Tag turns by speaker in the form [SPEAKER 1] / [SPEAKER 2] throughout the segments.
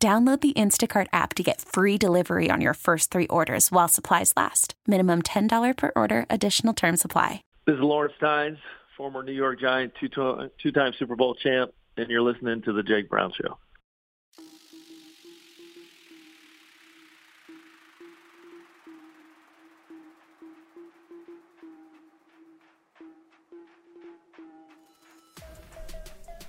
[SPEAKER 1] Download the Instacart app to get free delivery on your first three orders while supplies last. Minimum $10 per order, additional term supply.
[SPEAKER 2] This is Lawrence Tynes, former New York Giant, two two-time Super Bowl champ, and you're listening to The Jake Brown Show.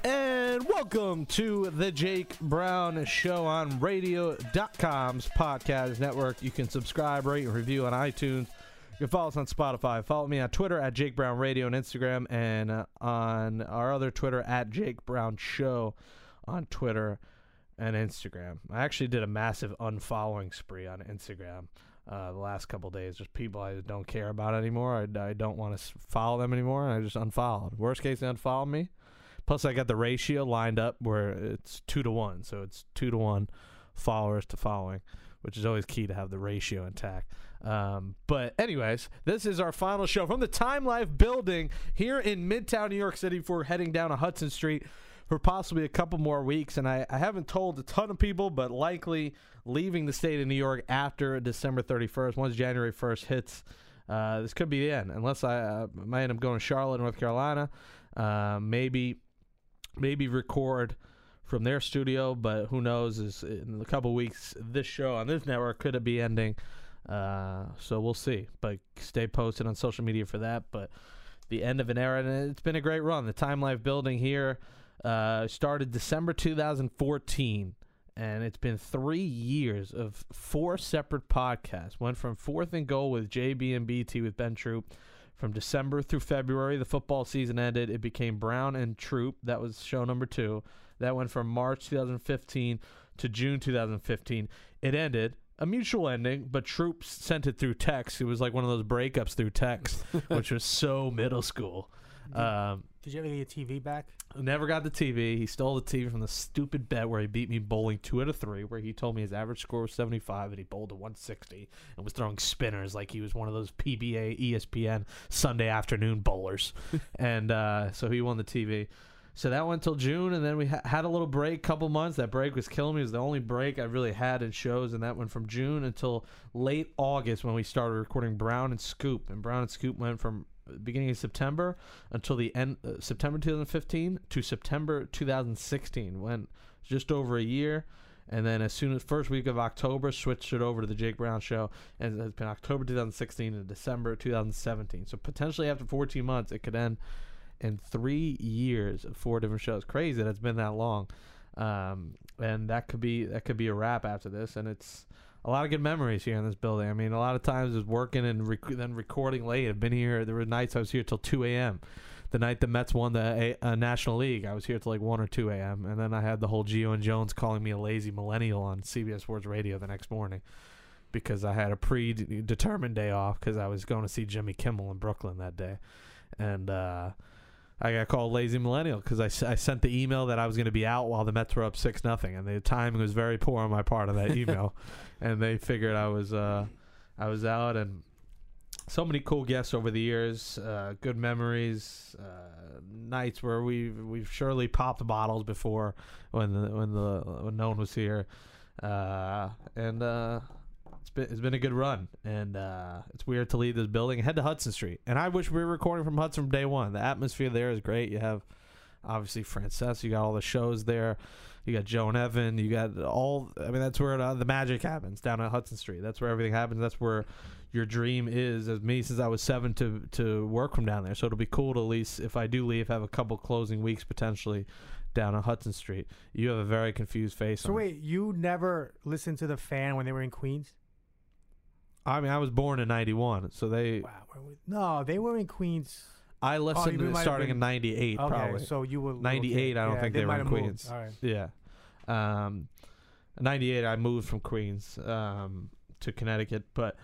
[SPEAKER 3] And welcome to the Jake Brown Show on radio.com's podcast network. You can subscribe, rate, and review on iTunes. You can follow us on Spotify. Follow me on Twitter at Jake Brown Radio and Instagram, and uh, on our other Twitter at Jake Brown Show on Twitter and Instagram. I actually did a massive unfollowing spree on Instagram uh, the last couple days. Just people I don't care about anymore. I, I don't want to follow them anymore, I just unfollowed. Worst case, they unfollow me. Plus, I got the ratio lined up where it's two to one, so it's two to one followers to following, which is always key to have the ratio intact. Um, but anyways, this is our final show from the Time Life building here in Midtown New York City. Before heading down to Hudson Street for possibly a couple more weeks, and I, I haven't told a ton of people, but likely leaving the state of New York after December 31st. Once January 1st hits, uh, this could be the end, unless I uh, might end up going to Charlotte, North Carolina. Uh, maybe maybe record from their studio, but who knows? Is in a couple weeks, this show on this network could it be ending? Uh, so we'll see. But stay posted on social media for that. But the end of an era, and it's been a great run. The Time Life building here uh, started December 2014, and it's been three years of four separate podcasts. Went from Fourth and Goal with JB and BT with Ben Troop from December through February, the football season ended. It became Brown and Troop. That was show number two. That went from March 2015 to June 2015. It ended a mutual ending, but Troop sent it through text. It was like one of those breakups through text, which was so middle school. Um,
[SPEAKER 4] Did you ever get your TV back?
[SPEAKER 3] Never got the TV. He stole the TV from the stupid bet where he beat me bowling two out of three, where he told me his average score was 75 and he bowled a 160 and was throwing spinners like he was one of those PBA ESPN Sunday afternoon bowlers. and uh, so he won the TV. So that went till June, and then we ha- had a little break, couple months. That break was killing me. It was the only break I really had in shows, and that went from June until late August when we started recording Brown and Scoop. And Brown and Scoop went from beginning of September until the end uh, September 2015 to September 2016 went just over a year. And then as soon as first week of October switched it over to the Jake Brown show and it's been October 2016 and December 2017 so potentially after 14 months it could end in 3 years of four different shows. Crazy that it's been that long. Um, and that could be that could be a wrap after this. And it's a lot of good memories here in this building. I mean, a lot of times was working and rec- then recording late. I've been here. There were nights I was here till two a.m. The night the Mets won the a- uh, National League, I was here till like one or two a.m. And then I had the whole Gio and Jones calling me a lazy millennial on CBS Sports Radio the next morning because I had a predetermined day off because I was going to see Jimmy Kimmel in Brooklyn that day, and. uh I got called lazy millennial because I, I sent the email that I was going to be out while the Mets were up six nothing, and the timing was very poor on my part of that email, and they figured I was uh, I was out, and so many cool guests over the years, uh, good memories, uh, nights where we we've surely popped bottles before when the when the when no one was here, uh, and uh, it's been it's been a good run, and uh, it's weird to leave this building and head to Hudson Street. And I wish we were recording from Hudson from day one. The atmosphere there is great. You have obviously Francesa. You got all the shows there. You got Joe and Evan. You got all. I mean, that's where uh, the magic happens down at Hudson Street. That's where everything happens. That's where your dream is. As me since I was seven to to work from down there. So it'll be cool to at least if I do leave, have a couple closing weeks potentially down on Hudson Street. You have a very confused face.
[SPEAKER 4] So wait, you never listened to the fan when they were in Queens?
[SPEAKER 3] I mean, I was born in '91, so they.
[SPEAKER 4] Wow. where was- No, they were in Queens.
[SPEAKER 3] I listened
[SPEAKER 4] you
[SPEAKER 3] to it
[SPEAKER 4] might have
[SPEAKER 3] starting
[SPEAKER 4] been-
[SPEAKER 3] in '98,
[SPEAKER 4] Okay,
[SPEAKER 3] probably.
[SPEAKER 4] so you were
[SPEAKER 3] 98, I don't
[SPEAKER 4] yeah,
[SPEAKER 3] think they were
[SPEAKER 4] might
[SPEAKER 3] in
[SPEAKER 4] have moved.
[SPEAKER 3] Queens.
[SPEAKER 4] All right.
[SPEAKER 3] Yeah. Um, '98, I moved from Queens um, to Connecticut, but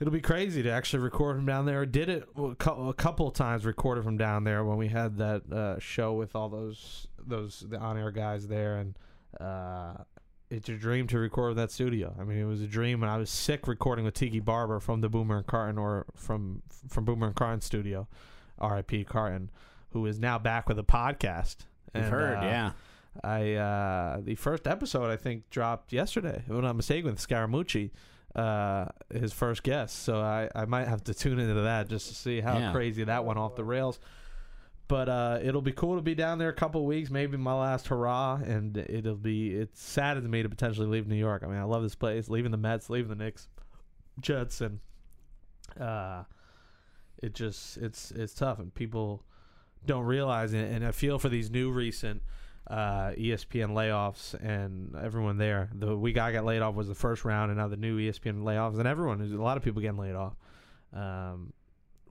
[SPEAKER 3] it'll be crazy to actually record from down there. I did it a cou- a couple of times, recorded from down there when we had that uh, show with all those those the on air guys there, and uh, it's a dream to record with that studio. I mean, it was a dream when I was sick recording with Tiki Barber from the Boomer and Carton or from from Boomer and Carton studio, R.I.P. Carton, who is now back with a podcast.
[SPEAKER 5] I've heard,
[SPEAKER 3] uh,
[SPEAKER 5] yeah.
[SPEAKER 3] I uh, the first episode I think dropped yesterday, if I'm not mistaken, with Scaramucci, uh, his first guest. So I, I might have to tune into that just to see how
[SPEAKER 5] Yeah.
[SPEAKER 3] crazy that went off the rails. But uh, it'll be cool to be down there a couple weeks, maybe my last hurrah, and it'll be it's sad to me to potentially leave New York. I mean, I love this place, leaving the Mets, leaving the Knicks, Jets, and uh, it just it's it's tough, and people don't realize it. And I feel for these new recent uh, ESPN layoffs and everyone there. The week I got laid off was the first round, and now the new ESPN layoffs, and everyone. A lot of people getting laid off um,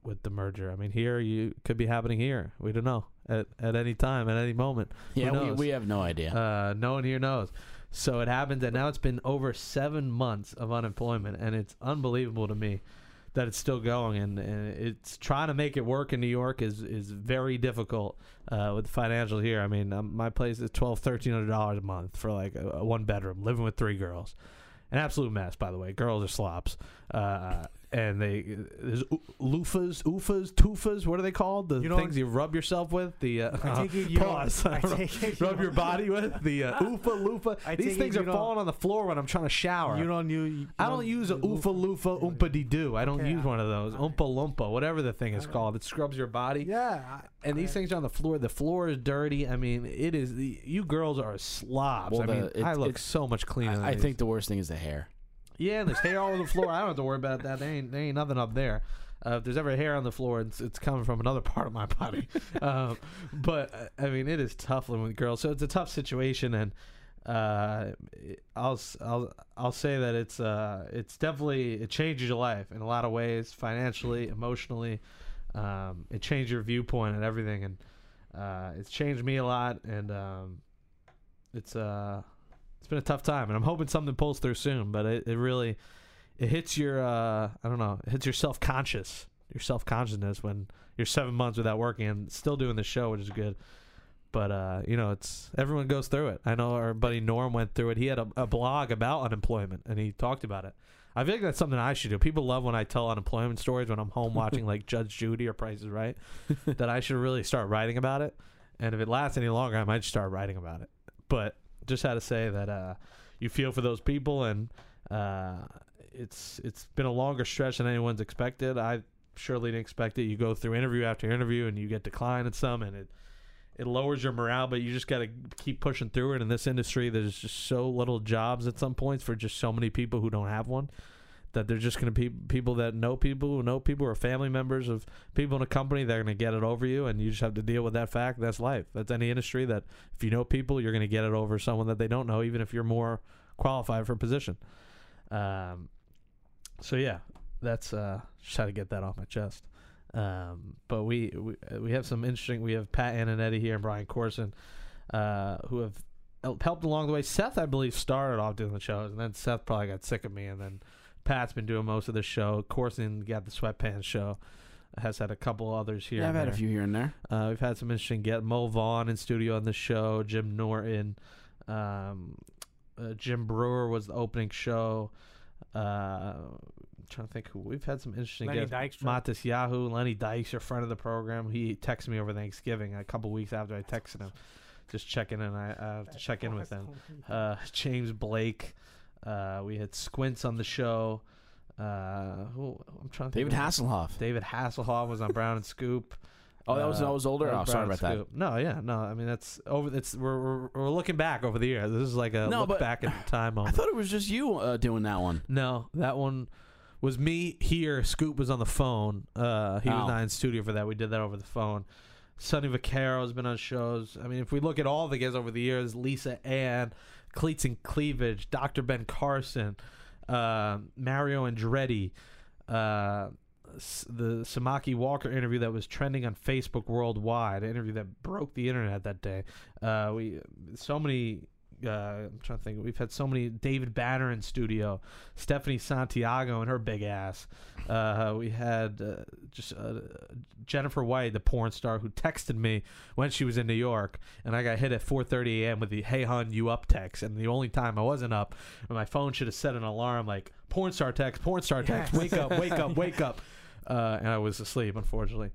[SPEAKER 3] with the merger. I mean, here you could be happening here. We don't know at at any time, at any moment.
[SPEAKER 5] Yeah, we, we have no idea.
[SPEAKER 3] Uh, no one here knows. So it happens, and now it's been over seven months of unemployment, and it's unbelievable to me that it's still going. And, and it's trying to make it work in New York is is very difficult uh, with the financial here. I mean, um, my place is twelve, thirteen hundred dollars a month for like a, a one bedroom, living with three girls. An absolute mess, by the way. Girls are slops. Uh, and they there's oo- loofahs, oofahs, toofahs. What are they called? The
[SPEAKER 4] You know-
[SPEAKER 3] things you rub yourself with. The uh,
[SPEAKER 4] I take it you
[SPEAKER 3] pause.
[SPEAKER 4] I take it you
[SPEAKER 3] rub your body with the uh, oofa loofah.
[SPEAKER 4] I
[SPEAKER 3] These
[SPEAKER 4] take it
[SPEAKER 3] things are falling on the floor when I'm trying to shower.
[SPEAKER 4] You don't use.
[SPEAKER 3] I don't use a oofa loofah oompa de doo. I don't
[SPEAKER 4] Okay,
[SPEAKER 3] use one of those.
[SPEAKER 4] alright.
[SPEAKER 3] Oompa loompa, whatever the thing is called. It scrubs your body.
[SPEAKER 4] Yeah. I-
[SPEAKER 3] And these
[SPEAKER 4] I-
[SPEAKER 3] things are on the floor. The floor is dirty. I mean, it is. The, you girls are slobs.
[SPEAKER 5] Well,
[SPEAKER 3] I
[SPEAKER 5] the-
[SPEAKER 3] mean,
[SPEAKER 5] it-
[SPEAKER 3] I look so much cleaner. than
[SPEAKER 5] I, I
[SPEAKER 3] these.
[SPEAKER 5] think the worst thing is the hair.
[SPEAKER 3] Yeah, and there's hair all over the floor. I don't have to worry about that. There ain't, there ain't nothing up there. Uh, if there's ever hair on the floor, it's, it's coming from another part of my body. um, but uh, I mean, it is tough living with girls, so it's a tough situation, and uh, I'll I'll I'll say that it's uh it's definitely it changes your life in a lot of ways, financially, emotionally. Um, it changed your viewpoint and everything, and uh, it's changed me a lot, and um, it's uh it's been a tough time, and I'm hoping something pulls through soon. But it, it really it hits your uh I don't know, it hits your self conscious, your self consciousness when you're seven months without working and still doing the show, which is good. But uh, you know, it's everyone goes through it. I know our buddy Norm went through it. He had a, a blog about unemployment, and he talked about it. I feel like that's something I should do. People love when I tell unemployment stories when I'm home watching like Judge Judy or Price is Right. that I should really start writing about it. And if it lasts any longer, I might start writing about it. But just had to say that uh, you feel for those people, and uh, it's it's been a longer stretch than anyone's expected. I surely didn't expect it. You go through interview after interview, and you get declined at some, and it it lowers your morale. But you just got to keep pushing through it. In this industry, there's just so little jobs at some points for just so many people who don't have one. That they're just going to be people that know people who know people or family members of people in a company that are going to get it over you, and you just have to deal with that fact. That's life. That's any industry that if you know people, you're going to get it over someone that they don't know, even if you're more qualified for a position. Um, so yeah, that's uh, just had to get that off my chest. Um, but we, we we have some interesting. We have Pat Antonetti here and Brian Corson, uh, who have helped along the way. Seth, I believe, started off doing the shows, and then Seth probably got sick of me, and then Pat's been doing most of the show. Corson got the sweatpants show. Has had a couple others here.
[SPEAKER 5] Yeah, I've
[SPEAKER 3] and
[SPEAKER 5] had a few here and there.
[SPEAKER 3] Uh, we've had some interesting get Mo Vaughn in studio on the show. Jim Norton, um, uh, Jim Breuer was the opening show. Uh, I'm trying to think who we've had some interesting
[SPEAKER 4] Lenny
[SPEAKER 3] guests.
[SPEAKER 4] Dykstra.
[SPEAKER 3] Matisyahu, Lenny Dykes, your friend of the program. He texted me over Thanksgiving a couple weeks after I texted him, just checking in. I, I have to check in with him. Uh, James Blake. Uh, we had Squints on the show. Uh, who I'm trying to think
[SPEAKER 5] David
[SPEAKER 3] of-
[SPEAKER 5] Hasselhoff.
[SPEAKER 3] David Hasselhoff was on Brown and Scoop.
[SPEAKER 5] Oh, that was
[SPEAKER 3] Uh,
[SPEAKER 5] I was older.
[SPEAKER 3] that
[SPEAKER 5] Oh, sorry about that.
[SPEAKER 3] No, yeah, no. I mean, that's over. It's we're, we're we're looking back over the years. This is like a
[SPEAKER 5] No,
[SPEAKER 3] look back in time
[SPEAKER 5] I thought it was just you uh, doing that one.
[SPEAKER 3] no, that one was me here. Scoop was on the phone. Uh, he was
[SPEAKER 5] Oh.
[SPEAKER 3] not in studio for that. We did that over the phone. Sonny Vaccaro has been on shows. I mean, if we look at all the guys over the years, Lisa Ann, Cleats and Cleavage, Dr. Ben Carson, uh, Mario Andretti, uh, the Samaki Walker interview that was trending on Facebook worldwide, an interview that broke the internet that day. Uh, we so many Uh, I'm trying to think. We've had so many. David Banner in studio, Stephanie Santiago and her big ass. Uh, we had uh, just uh, Jennifer White, the porn star, who texted me when she was in New York, and I got hit at 4:30 a.m. with the "Hey hun, you up?" text, and the only time I wasn't up, my phone should have set an alarm like "Porn star text, porn star text,
[SPEAKER 4] Yes.
[SPEAKER 3] wake up, wake up, wake up," uh, and I was asleep, unfortunately.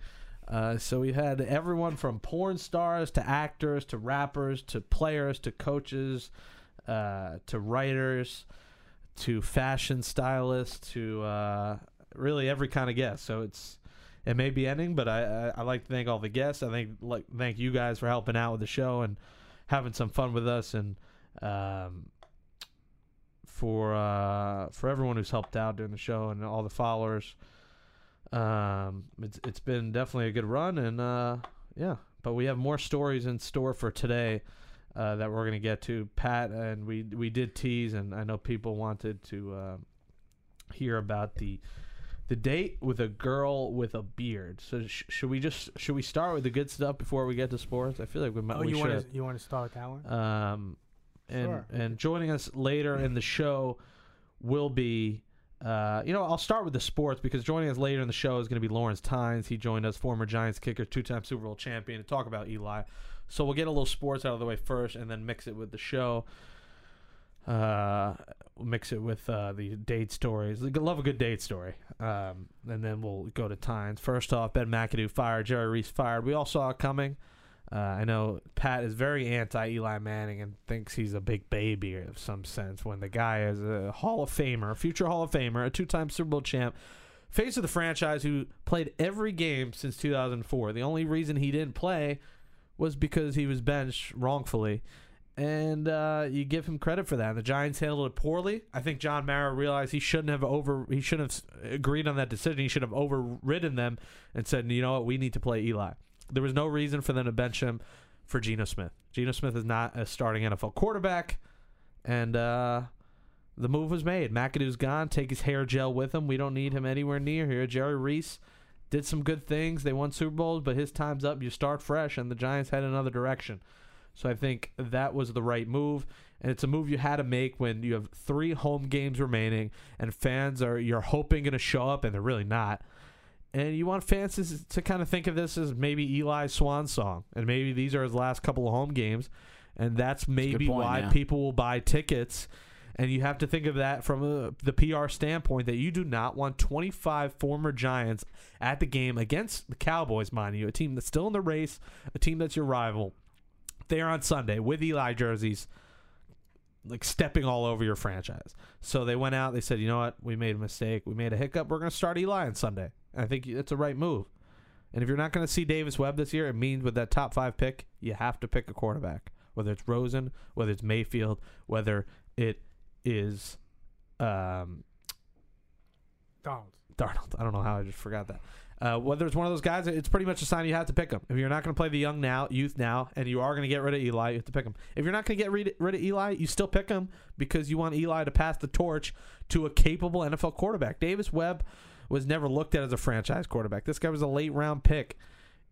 [SPEAKER 3] Uh, so we had everyone from porn stars to actors to rappers to players to coaches uh, to writers to fashion stylists to uh, really every kind of guest. So it's it may be ending, but I, I I like to thank all the guests. I think like thank you guys for helping out with the show and having some fun with us and um, for uh, for everyone who's helped out during the show and all the followers. Um, it's it's been definitely a good run, and uh, yeah. But we have more stories in store for today uh, that we're gonna get to. Pat and we we did tease, and I know people wanted to uh, hear about the the date with a girl with a beard. So sh- should we just should we start with the good stuff before we get to sports? I feel like we might.
[SPEAKER 4] Oh,
[SPEAKER 3] we
[SPEAKER 4] you want to you want to start that one?
[SPEAKER 3] Um, and
[SPEAKER 4] Sure.
[SPEAKER 3] and joining us later in the show will be, uh, you know, I'll start with the sports because joining us later in the show is going to be Lawrence Tynes. He joined us, former Giants kicker, two-time Super Bowl champion, to talk about Eli. So we'll get a little sports out of the way first, and then mix it with the show. Uh, mix it with uh, the date stories. Love a good date story. Um, and then we'll go to Tynes. First off, Ben McAdoo fired, Jerry Reese fired. We all saw it coming. Uh, I know Pat is very anti Eli Manning and thinks he's a big baby of some sense when the guy is a Hall of Famer, future Hall of Famer, a two time Super Bowl champ, face of the franchise who played every game since 2004. The only reason he didn't play was because he was benched wrongfully. And uh, you give him credit for that. The Giants handled it poorly. I think John Mara realized he shouldn't have over he shouldn't have agreed on that decision. He should have overridden them and said, you know what, we need to play Eli. There was no reason for them to bench him for Geno Smith. Geno Smith is not a starting NFL quarterback, and uh, the move was made. McAdoo's gone. Take his hair gel with him. We don't need him anywhere near here. Jerry Reese did some good things. They won Super Bowls, but his time's up. You start fresh, and the Giants head another direction. So I think that was the right move, and it's a move you had to make when you have three home games remaining, and fans are you're hoping to show up, and they're really not and you want fans to, to kind of think of this as maybe Eli's swan song, and maybe these are his last couple of home games, and that's maybe
[SPEAKER 5] point,
[SPEAKER 3] why
[SPEAKER 5] yeah.
[SPEAKER 3] people will buy tickets. And you have to think of that from a, the PR standpoint that you do not want 25 former Giants at the game against the Cowboys, mind you, a team that's still in the race, a team that's your rival. There on Sunday with Eli jerseys, like stepping all over your franchise. So they went out. They said, you know what? We made a mistake. We made a hiccup. We're going to start Eli on Sunday. And I think it's a right move. And if you're not going to see Davis Webb this year, it means with that top five pick, you have to pick a quarterback. Whether it's Rosen, whether it's Mayfield, whether it is um,
[SPEAKER 4] Donald.
[SPEAKER 3] Darnold. I don't know how I just forgot that. Uh, whether it's one of those guys, it's pretty much a sign you have to pick him. If you're not going to play the young now, youth now, and you are going to get rid of Eli, you have to pick him. If you're not going to get rid, rid of Eli, you still pick him because you want Eli to pass the torch to a capable NFL quarterback. Davis Webb was never looked at as a franchise quarterback. This guy was a late round pick.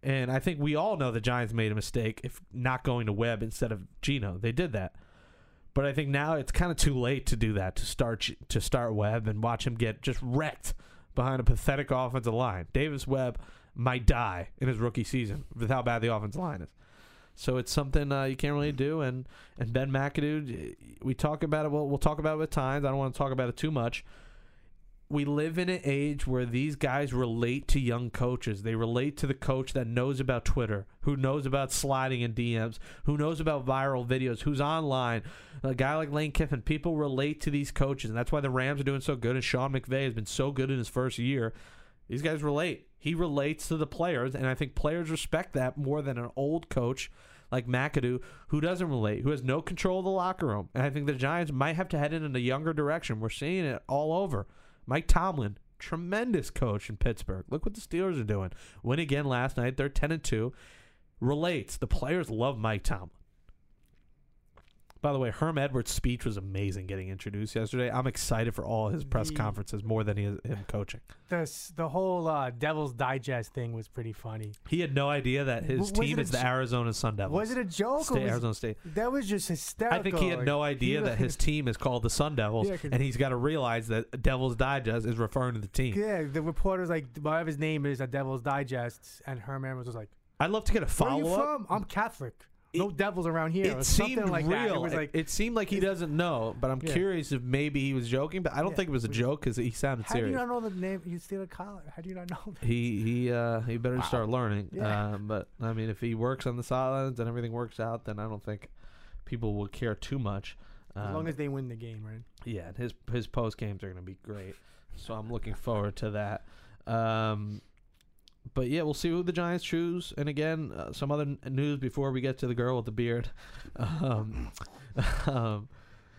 [SPEAKER 3] And I think we all know the Giants made a mistake if not going to Webb instead of Geno. They did that. But I think now it's kind of too late to do that to start to start Webb and watch him get just wrecked behind a pathetic offensive line. Davis Webb might die in his rookie season with how bad the offensive line is. So it's something uh, you can't really do. And and Ben McAdoo, we talk about it. Well, we'll talk about it with Tynes. I don't want to talk about it too much. We live in an age where these guys relate to young coaches. They relate to the coach that knows about Twitter, who knows about sliding in DMs, who knows about viral videos, who's online. A guy like Lane Kiffin, people relate to these coaches, and that's why the Rams are doing so good. And Sean McVay has been so good in his first year. These guys relate. He relates to the players, and I think players respect that more than an old coach like McAdoo who doesn't relate, who has no control of the locker room. And I think the Giants might have to head in a younger direction. We're seeing it all over. Mike Tomlin, tremendous coach in Pittsburgh. Look what the Steelers are doing. Win again last night. They're 10 and 2. Relates. The players love Mike Tomlin. By the way, Herm Edwards' speech was amazing getting introduced yesterday. I'm excited for all his press
[SPEAKER 4] The-
[SPEAKER 3] conferences more than he is him coaching.
[SPEAKER 4] The the whole uh, Devil's Digest thing was pretty funny.
[SPEAKER 3] He had no idea that his
[SPEAKER 4] Was
[SPEAKER 3] team is the Arizona Sun Devils.
[SPEAKER 4] Was it a joke?
[SPEAKER 3] State,
[SPEAKER 4] was-
[SPEAKER 3] Arizona State.
[SPEAKER 4] That was just hysterical.
[SPEAKER 3] I think he had no idea that his team is called the Sun Devils,
[SPEAKER 4] Yeah,
[SPEAKER 3] and he's got to realize that Devil's Digest is referring to the team.
[SPEAKER 4] Yeah, the reporter's like, whatever his name is, a Devil's Digest, and Herm Edwards was like,
[SPEAKER 3] I'd love to get a
[SPEAKER 4] "Where are you
[SPEAKER 3] follow up.
[SPEAKER 4] from? I'm Catholic. No devils around here."
[SPEAKER 3] It seemed
[SPEAKER 4] like
[SPEAKER 3] real.
[SPEAKER 4] It was like,
[SPEAKER 3] it, seemed like he doesn't know, but I'm
[SPEAKER 4] Yeah.
[SPEAKER 3] curious if maybe he was joking. But I don't
[SPEAKER 4] Yeah.
[SPEAKER 3] think it was a joke because he sounded serious.
[SPEAKER 4] how do you not know the name? You still a college? How do you not know? That?
[SPEAKER 3] He he uh he better start learning.
[SPEAKER 4] Yeah.
[SPEAKER 3] Um, but I mean, if he works on the sidelines and everything works out, then I don't think people will care too much.
[SPEAKER 4] As
[SPEAKER 3] Um,
[SPEAKER 4] long as they win the game, right?
[SPEAKER 3] yeah, his his post games are going to be great. So I'm looking forward to that. Um, but yeah, we'll see who the Giants choose. And again, uh, some other news before we get to the girl with the beard. Um, um,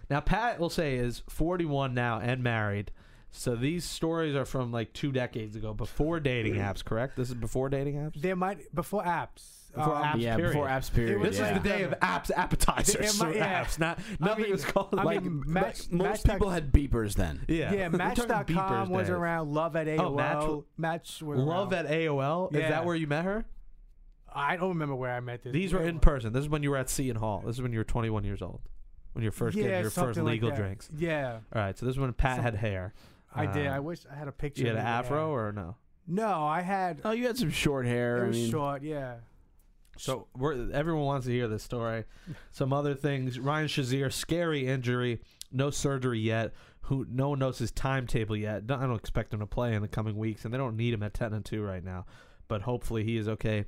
[SPEAKER 3] now Pat will say is 41 now and married. So these stories are from like two decades ago, before dating apps. Correct? This is before dating apps.
[SPEAKER 4] There might before apps.
[SPEAKER 3] Before
[SPEAKER 4] uh,
[SPEAKER 3] apps,
[SPEAKER 5] yeah,
[SPEAKER 3] period.
[SPEAKER 5] before apps period.
[SPEAKER 3] This
[SPEAKER 5] yeah.
[SPEAKER 3] is the day of apps appetizers.
[SPEAKER 4] It might- yeah.
[SPEAKER 3] apps, not
[SPEAKER 4] I
[SPEAKER 3] nothing
[SPEAKER 4] mean-
[SPEAKER 3] was called
[SPEAKER 4] I
[SPEAKER 3] like
[SPEAKER 4] mean, Match-
[SPEAKER 5] most
[SPEAKER 4] Match-
[SPEAKER 5] people had beepers then.
[SPEAKER 3] yeah.
[SPEAKER 4] Yeah,
[SPEAKER 3] We're talking
[SPEAKER 4] Match.com was
[SPEAKER 3] days.
[SPEAKER 4] around. Love at AOL.
[SPEAKER 3] Oh, Match-
[SPEAKER 4] Match was
[SPEAKER 3] Love
[SPEAKER 4] around.
[SPEAKER 3] at AOL. Is
[SPEAKER 4] Yeah.
[SPEAKER 3] that where you met her?
[SPEAKER 4] I don't remember where I met this.
[SPEAKER 3] These were in person. This is when you were at Seton Hall. This is when you were 21 years old. When you were first
[SPEAKER 4] yeah,
[SPEAKER 3] getting your first
[SPEAKER 4] something like
[SPEAKER 3] legal drinks.
[SPEAKER 4] Yeah,
[SPEAKER 3] All right, so this is when Pat
[SPEAKER 4] Some-
[SPEAKER 3] had hair.
[SPEAKER 4] I did. I
[SPEAKER 3] Um,
[SPEAKER 4] wish I had a picture.
[SPEAKER 3] You had an afro
[SPEAKER 4] there.
[SPEAKER 3] or no?
[SPEAKER 4] no? I had.
[SPEAKER 5] Oh, you had some short hair.
[SPEAKER 4] it
[SPEAKER 5] I
[SPEAKER 4] was
[SPEAKER 5] mean,
[SPEAKER 4] short. Yeah.
[SPEAKER 3] So we're, everyone wants to hear this story. Some other things. Ryan Shazier, scary injury, no surgery yet. Who no one knows his timetable yet. I don't expect him to play in the coming weeks, and they don't need him at ten and two right now. But hopefully he is okay.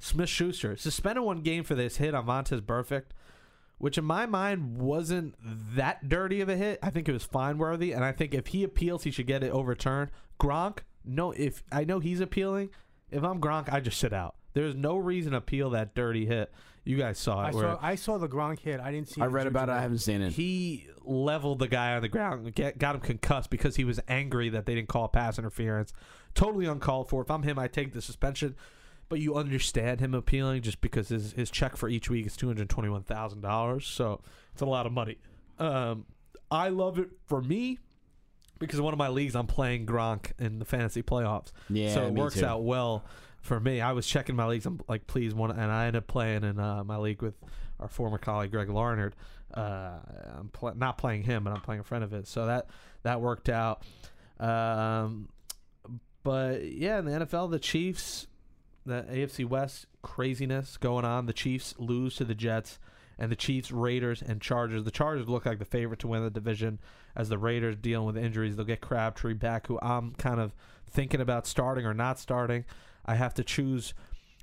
[SPEAKER 3] Smith Schuster suspended one game for this hit on Vontaze Burfict, which in my mind wasn't that dirty of a hit. I think it was fine worthy, and I think if he appeals, he should get it overturned. Gronk, no, if I know he's appealing, if I'm Gronk, I just sit out. There's no reason to appeal that dirty hit. You guys saw it.
[SPEAKER 4] I saw. I saw the Gronk hit. I didn't see. It.
[SPEAKER 5] I
[SPEAKER 4] the
[SPEAKER 5] read about it. I haven't seen it.
[SPEAKER 3] he leveled the guy on the ground, get, got him concussed because he was angry that they didn't call pass interference. Totally uncalled for. If I'm him, I take the suspension. But you understand him appealing just because his, his check for each week is two hundred twenty one thousand dollars, so it's a lot of money. Um, I love it for me because in one of my leagues I'm playing Gronk in the fantasy playoffs.
[SPEAKER 5] Yeah,
[SPEAKER 3] so it
[SPEAKER 5] me
[SPEAKER 3] works
[SPEAKER 5] too.
[SPEAKER 3] out well for me. I was checking my leagues. I'm like, please one, and I ended up playing in uh, my league with our former colleague Greg Larnard. Uh, I'm pl- not playing him, but I'm playing a friend of his. So that that worked out. Um, but yeah, in the NFL, the Chiefs, the AFC West craziness going on. The Chiefs lose to the Jets, and the Chiefs, Raiders, and Chargers. The Chargers look like the favorite to win the division, as the Raiders dealing with injuries. They'll get Crabtree back, who I'm kind of thinking about starting or not starting. I have to choose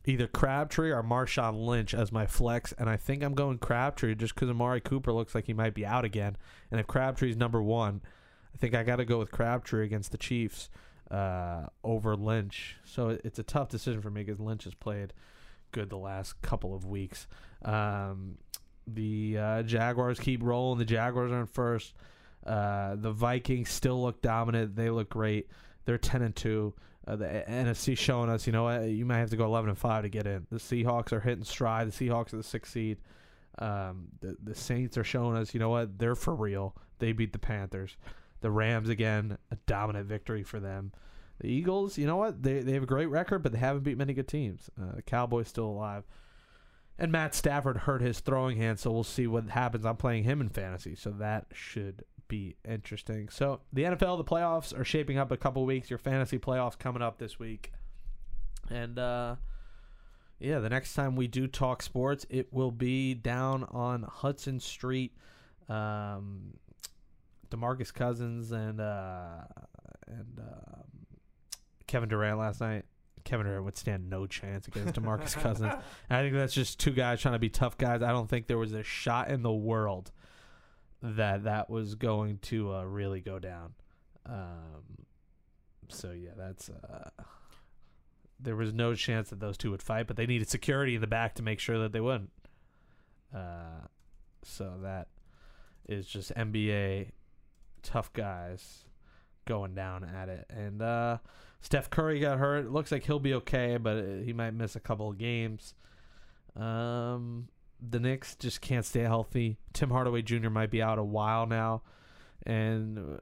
[SPEAKER 3] either Crabtree or Marshawn Lynch as my flex, and I think I'm going Crabtree just because Amari Cooper looks like he might be out again. And if Crabtree's number one, I think I got to go with Crabtree against the Chiefs uh, over Lynch. So it's a tough decision for me because Lynch has played good the last couple of weeks. Um, the uh, Jaguars keep rolling. The Jaguars are in first. Uh, the Vikings still look dominant. They look great. They're ten and two. Uh, the NFC showing us, you know what, you might have to go eleven and five to get in. The Seahawks are hitting stride. The Seahawks are the sixth seed. Um, the the Saints are showing us, you know what, they're for real. They beat the Panthers. The Rams again, a dominant victory for them. The Eagles, you know what, they they have a great record, but they haven't beat many good teams. Uh, the Cowboys still alive. And Matt Stafford hurt his throwing hand, so we'll see what happens. I'm playing him in fantasy, so that should be interesting. So the NFL, the playoffs are shaping up a couple weeks. Your fantasy playoffs coming up this week, and uh, yeah, the next time we do talk sports, it will be down on Hudson Street. Um, Demarcus Cousins and uh, and um, Kevin Durant last night. Kevin Durant would stand no chance against Demarcus Cousins. And I think that's just two guys trying to be tough guys. I don't think there was a shot in the world that that was going to uh, really go down. Um, so yeah, that's uh, there was no chance that those two would fight, but they needed security in the back to make sure that they wouldn't. Uh, so that is just NBA tough guys going down at it, and uh, Steph Curry got hurt. It looks like he'll be okay, but uh, he might miss a couple of games. Um, the Knicks just can't stay healthy. Tim Hardaway Jr. might be out a while now, and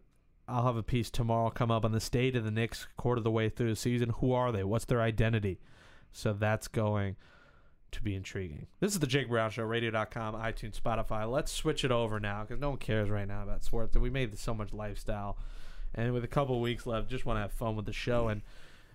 [SPEAKER 3] I'll have a piece tomorrow come up on the state of the Knicks quarter of the way through the season. Who are they? What's their identity? So that's going to be intriguing. This is the Jake Brown Show, radio.com, iTunes, Spotify. Let's switch it over now because no one cares right now about sports. We made so much lifestyle. And with a couple weeks left, just want to have fun with the show. And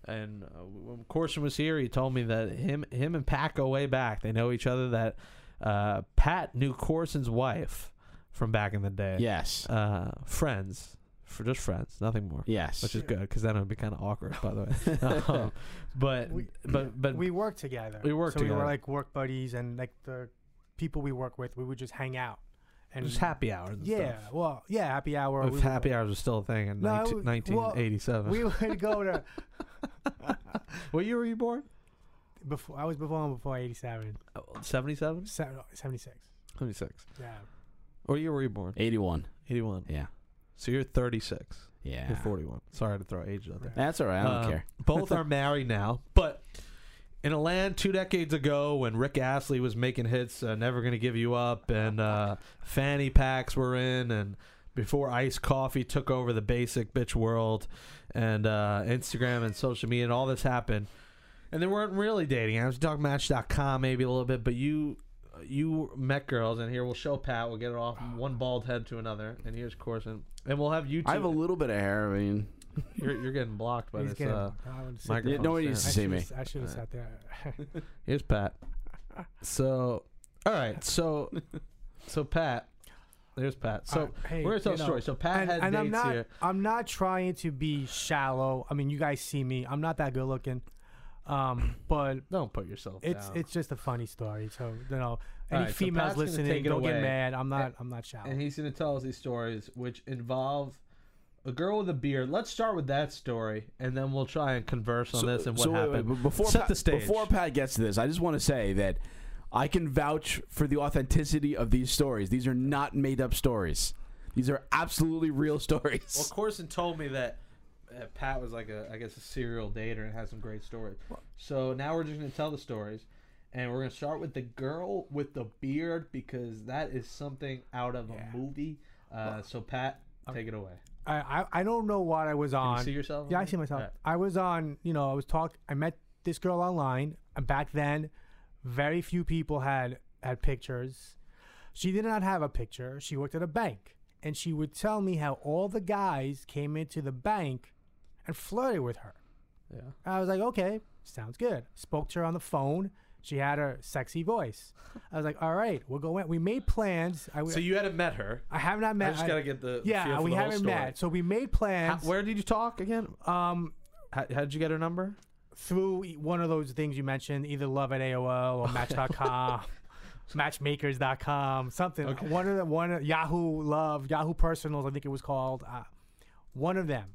[SPEAKER 3] and uh, when Corson was here, he told me that him him and Pat go way back. They know each other. That uh, Pat knew Corson's wife from back in the day.
[SPEAKER 5] Yes.
[SPEAKER 3] Uh, friends, for just friends, nothing more.
[SPEAKER 5] Yes.
[SPEAKER 3] Which is good because then it would be kind of awkward, by the way. um, but
[SPEAKER 4] We-
[SPEAKER 3] but but
[SPEAKER 4] we work together.
[SPEAKER 3] We work
[SPEAKER 4] so we were like work buddies, and like the people we work with, we would just hang out. And
[SPEAKER 3] just happy hours. And
[SPEAKER 4] Yeah,
[SPEAKER 3] stuff.
[SPEAKER 4] well, yeah, happy hour.
[SPEAKER 3] If
[SPEAKER 4] we would-
[SPEAKER 3] happy hours was still a thing in
[SPEAKER 4] No,
[SPEAKER 3] 19,
[SPEAKER 4] it was- well,
[SPEAKER 3] 1987.
[SPEAKER 4] We would go to
[SPEAKER 3] what year were you born?
[SPEAKER 4] Before. I was born before eighty
[SPEAKER 3] seven.
[SPEAKER 4] Seventy seven.
[SPEAKER 3] Seventy six. Seventy six.
[SPEAKER 4] Yeah.
[SPEAKER 3] What year were you born?
[SPEAKER 5] 81.
[SPEAKER 3] 81.
[SPEAKER 5] Yeah.
[SPEAKER 3] So you're 36.
[SPEAKER 5] Yeah.
[SPEAKER 3] You're 41. Sorry to throw age out there.
[SPEAKER 5] That's all right. I don't
[SPEAKER 3] Um,
[SPEAKER 5] care.
[SPEAKER 3] Both are married now, but in a land two decades ago when Rick Astley was making hits, uh, "Never Gonna Give You Up" and uh, fanny packs were in, and before iced coffee took over the basic bitch world, and uh, Instagram and social media and all this happened, and they weren't really dating. I was talking Match.com maybe a little bit, but you. You met girls, and here we'll show Pat. We'll get it off from one bald head to another, and here's Corson, and we'll have you two.
[SPEAKER 5] I have a little bit of hair. I mean,
[SPEAKER 3] you're, you're getting blocked by
[SPEAKER 4] He's
[SPEAKER 3] this.
[SPEAKER 4] getting-
[SPEAKER 3] Uh,
[SPEAKER 4] I would sit
[SPEAKER 3] microphone
[SPEAKER 4] there.
[SPEAKER 5] nobody needs
[SPEAKER 3] stand.
[SPEAKER 5] to see me.
[SPEAKER 4] should've- I should have sat there.
[SPEAKER 3] Here's Pat. So, all right. So, so Pat. There's Pat. So
[SPEAKER 4] Uh, hey,
[SPEAKER 3] we're gonna tell
[SPEAKER 4] you
[SPEAKER 3] a
[SPEAKER 4] know,
[SPEAKER 3] story. So Pat
[SPEAKER 4] and,
[SPEAKER 3] had
[SPEAKER 4] and
[SPEAKER 3] dates
[SPEAKER 4] I'm not,
[SPEAKER 3] here.
[SPEAKER 4] I'm not trying to be shallow. I mean, you guys see me. I'm not that good looking. Um, but
[SPEAKER 3] Don't put yourself
[SPEAKER 4] it's
[SPEAKER 3] down.
[SPEAKER 4] it's just a funny story. So you know, any
[SPEAKER 3] right, so
[SPEAKER 4] females
[SPEAKER 3] Pat's gonna
[SPEAKER 4] listening,
[SPEAKER 3] take it
[SPEAKER 4] don't
[SPEAKER 3] away.
[SPEAKER 4] get mad. I'm not.
[SPEAKER 3] And-
[SPEAKER 4] I'm not shouting.
[SPEAKER 3] and he's gonna tell us these stories, which involve a girl with a beard. Let's start with that story, and then we'll try and converse on this and what
[SPEAKER 5] so wait, wait,
[SPEAKER 3] happened.
[SPEAKER 5] but before
[SPEAKER 3] Set
[SPEAKER 5] Pat,
[SPEAKER 3] the stage.
[SPEAKER 5] Before Pat gets to this, I just want to say that I can vouch for the authenticity of these stories. These are not made up stories. These are absolutely real stories.
[SPEAKER 3] Well, Corson told me that Pat was like a, I guess, a serial dater and has some great stories. So now we're just gonna tell the stories, and we're gonna start with the girl with the beard because that is something out of
[SPEAKER 4] Yeah.
[SPEAKER 3] a movie. Uh, so Pat, take it away.
[SPEAKER 4] I, I I don't know what I was on.
[SPEAKER 3] you see yourself?
[SPEAKER 4] Yeah, I see myself.
[SPEAKER 3] Alright.
[SPEAKER 4] I was on, you know, I was talk. I met this girl online, and back then, very few people had had pictures. She did not have a picture. She worked at a bank, and she would tell me how all the guys came into the bank and flirted with her.
[SPEAKER 3] Yeah.
[SPEAKER 4] I was like, okay, sounds good. Spoke to her on the phone. She had a sexy voice. I was like, all right, we'll go in. We made plans. I,
[SPEAKER 3] So you hadn't met her.
[SPEAKER 4] I have not met.
[SPEAKER 3] I just gotta get the
[SPEAKER 4] yeah, we
[SPEAKER 3] the
[SPEAKER 4] haven't met. So we made
[SPEAKER 3] How,
[SPEAKER 4] plans.
[SPEAKER 3] where did you talk again?
[SPEAKER 4] um,
[SPEAKER 3] How, how did you get her number?
[SPEAKER 4] through one of those things you mentioned, either love at AOL or Match.com, Matchmakers.com, something.
[SPEAKER 3] Okay.
[SPEAKER 4] One of the one of- Yahoo Love, Yahoo Personals, I think it was called. Uh, one of them.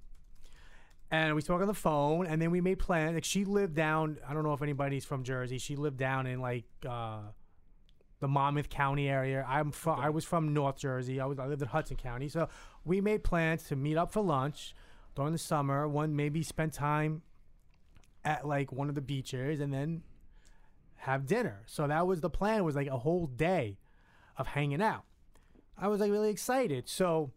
[SPEAKER 4] And we spoke on the phone, and then we made plans. Like she lived down. I don't know if anybody's from Jersey. She lived down in like uh, the Monmouth County area. I'm from. I was from North Jersey. I was. I lived in Hudson County. So we made plans to meet up for lunch during the summer. One maybe spend time at like one of the beaches, and then have dinner. So that was the plan. It Was like a whole day of hanging out. I was like really excited. So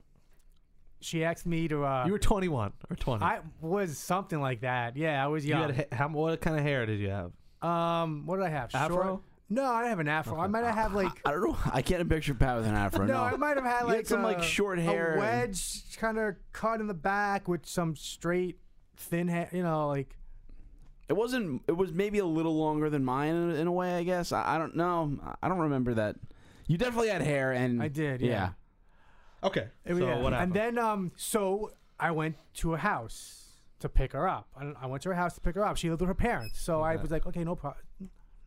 [SPEAKER 4] she asked me to. Uh,
[SPEAKER 3] you were 21 or 20.
[SPEAKER 4] I was something like that. Yeah, I was
[SPEAKER 3] you
[SPEAKER 4] young.
[SPEAKER 3] had ha- how, what kind of hair did you have?
[SPEAKER 4] um, what did I have?
[SPEAKER 3] Afro?
[SPEAKER 4] Short? No, I didn't have an afro. I might have had like.
[SPEAKER 5] I don't know. I can't picture Pat with an afro.
[SPEAKER 4] No,
[SPEAKER 5] No,
[SPEAKER 4] I might have had like
[SPEAKER 5] had some, like, short hair
[SPEAKER 4] a
[SPEAKER 5] and-
[SPEAKER 4] wedge, kind of cut in the back with some straight, thin hair. You know, like
[SPEAKER 5] It wasn't. It was maybe a little longer than mine in, in a way. I guess. I, I don't know. I don't remember that. You definitely had hair, and
[SPEAKER 4] I did, yeah.
[SPEAKER 3] Okay.
[SPEAKER 4] It-
[SPEAKER 3] so
[SPEAKER 4] yeah.
[SPEAKER 3] what
[SPEAKER 4] And then, um, so I went to a house to pick her up. I, I went to her house to pick her up. She lived with her parents, so I
[SPEAKER 3] Okay.
[SPEAKER 4] was like, okay, no problem.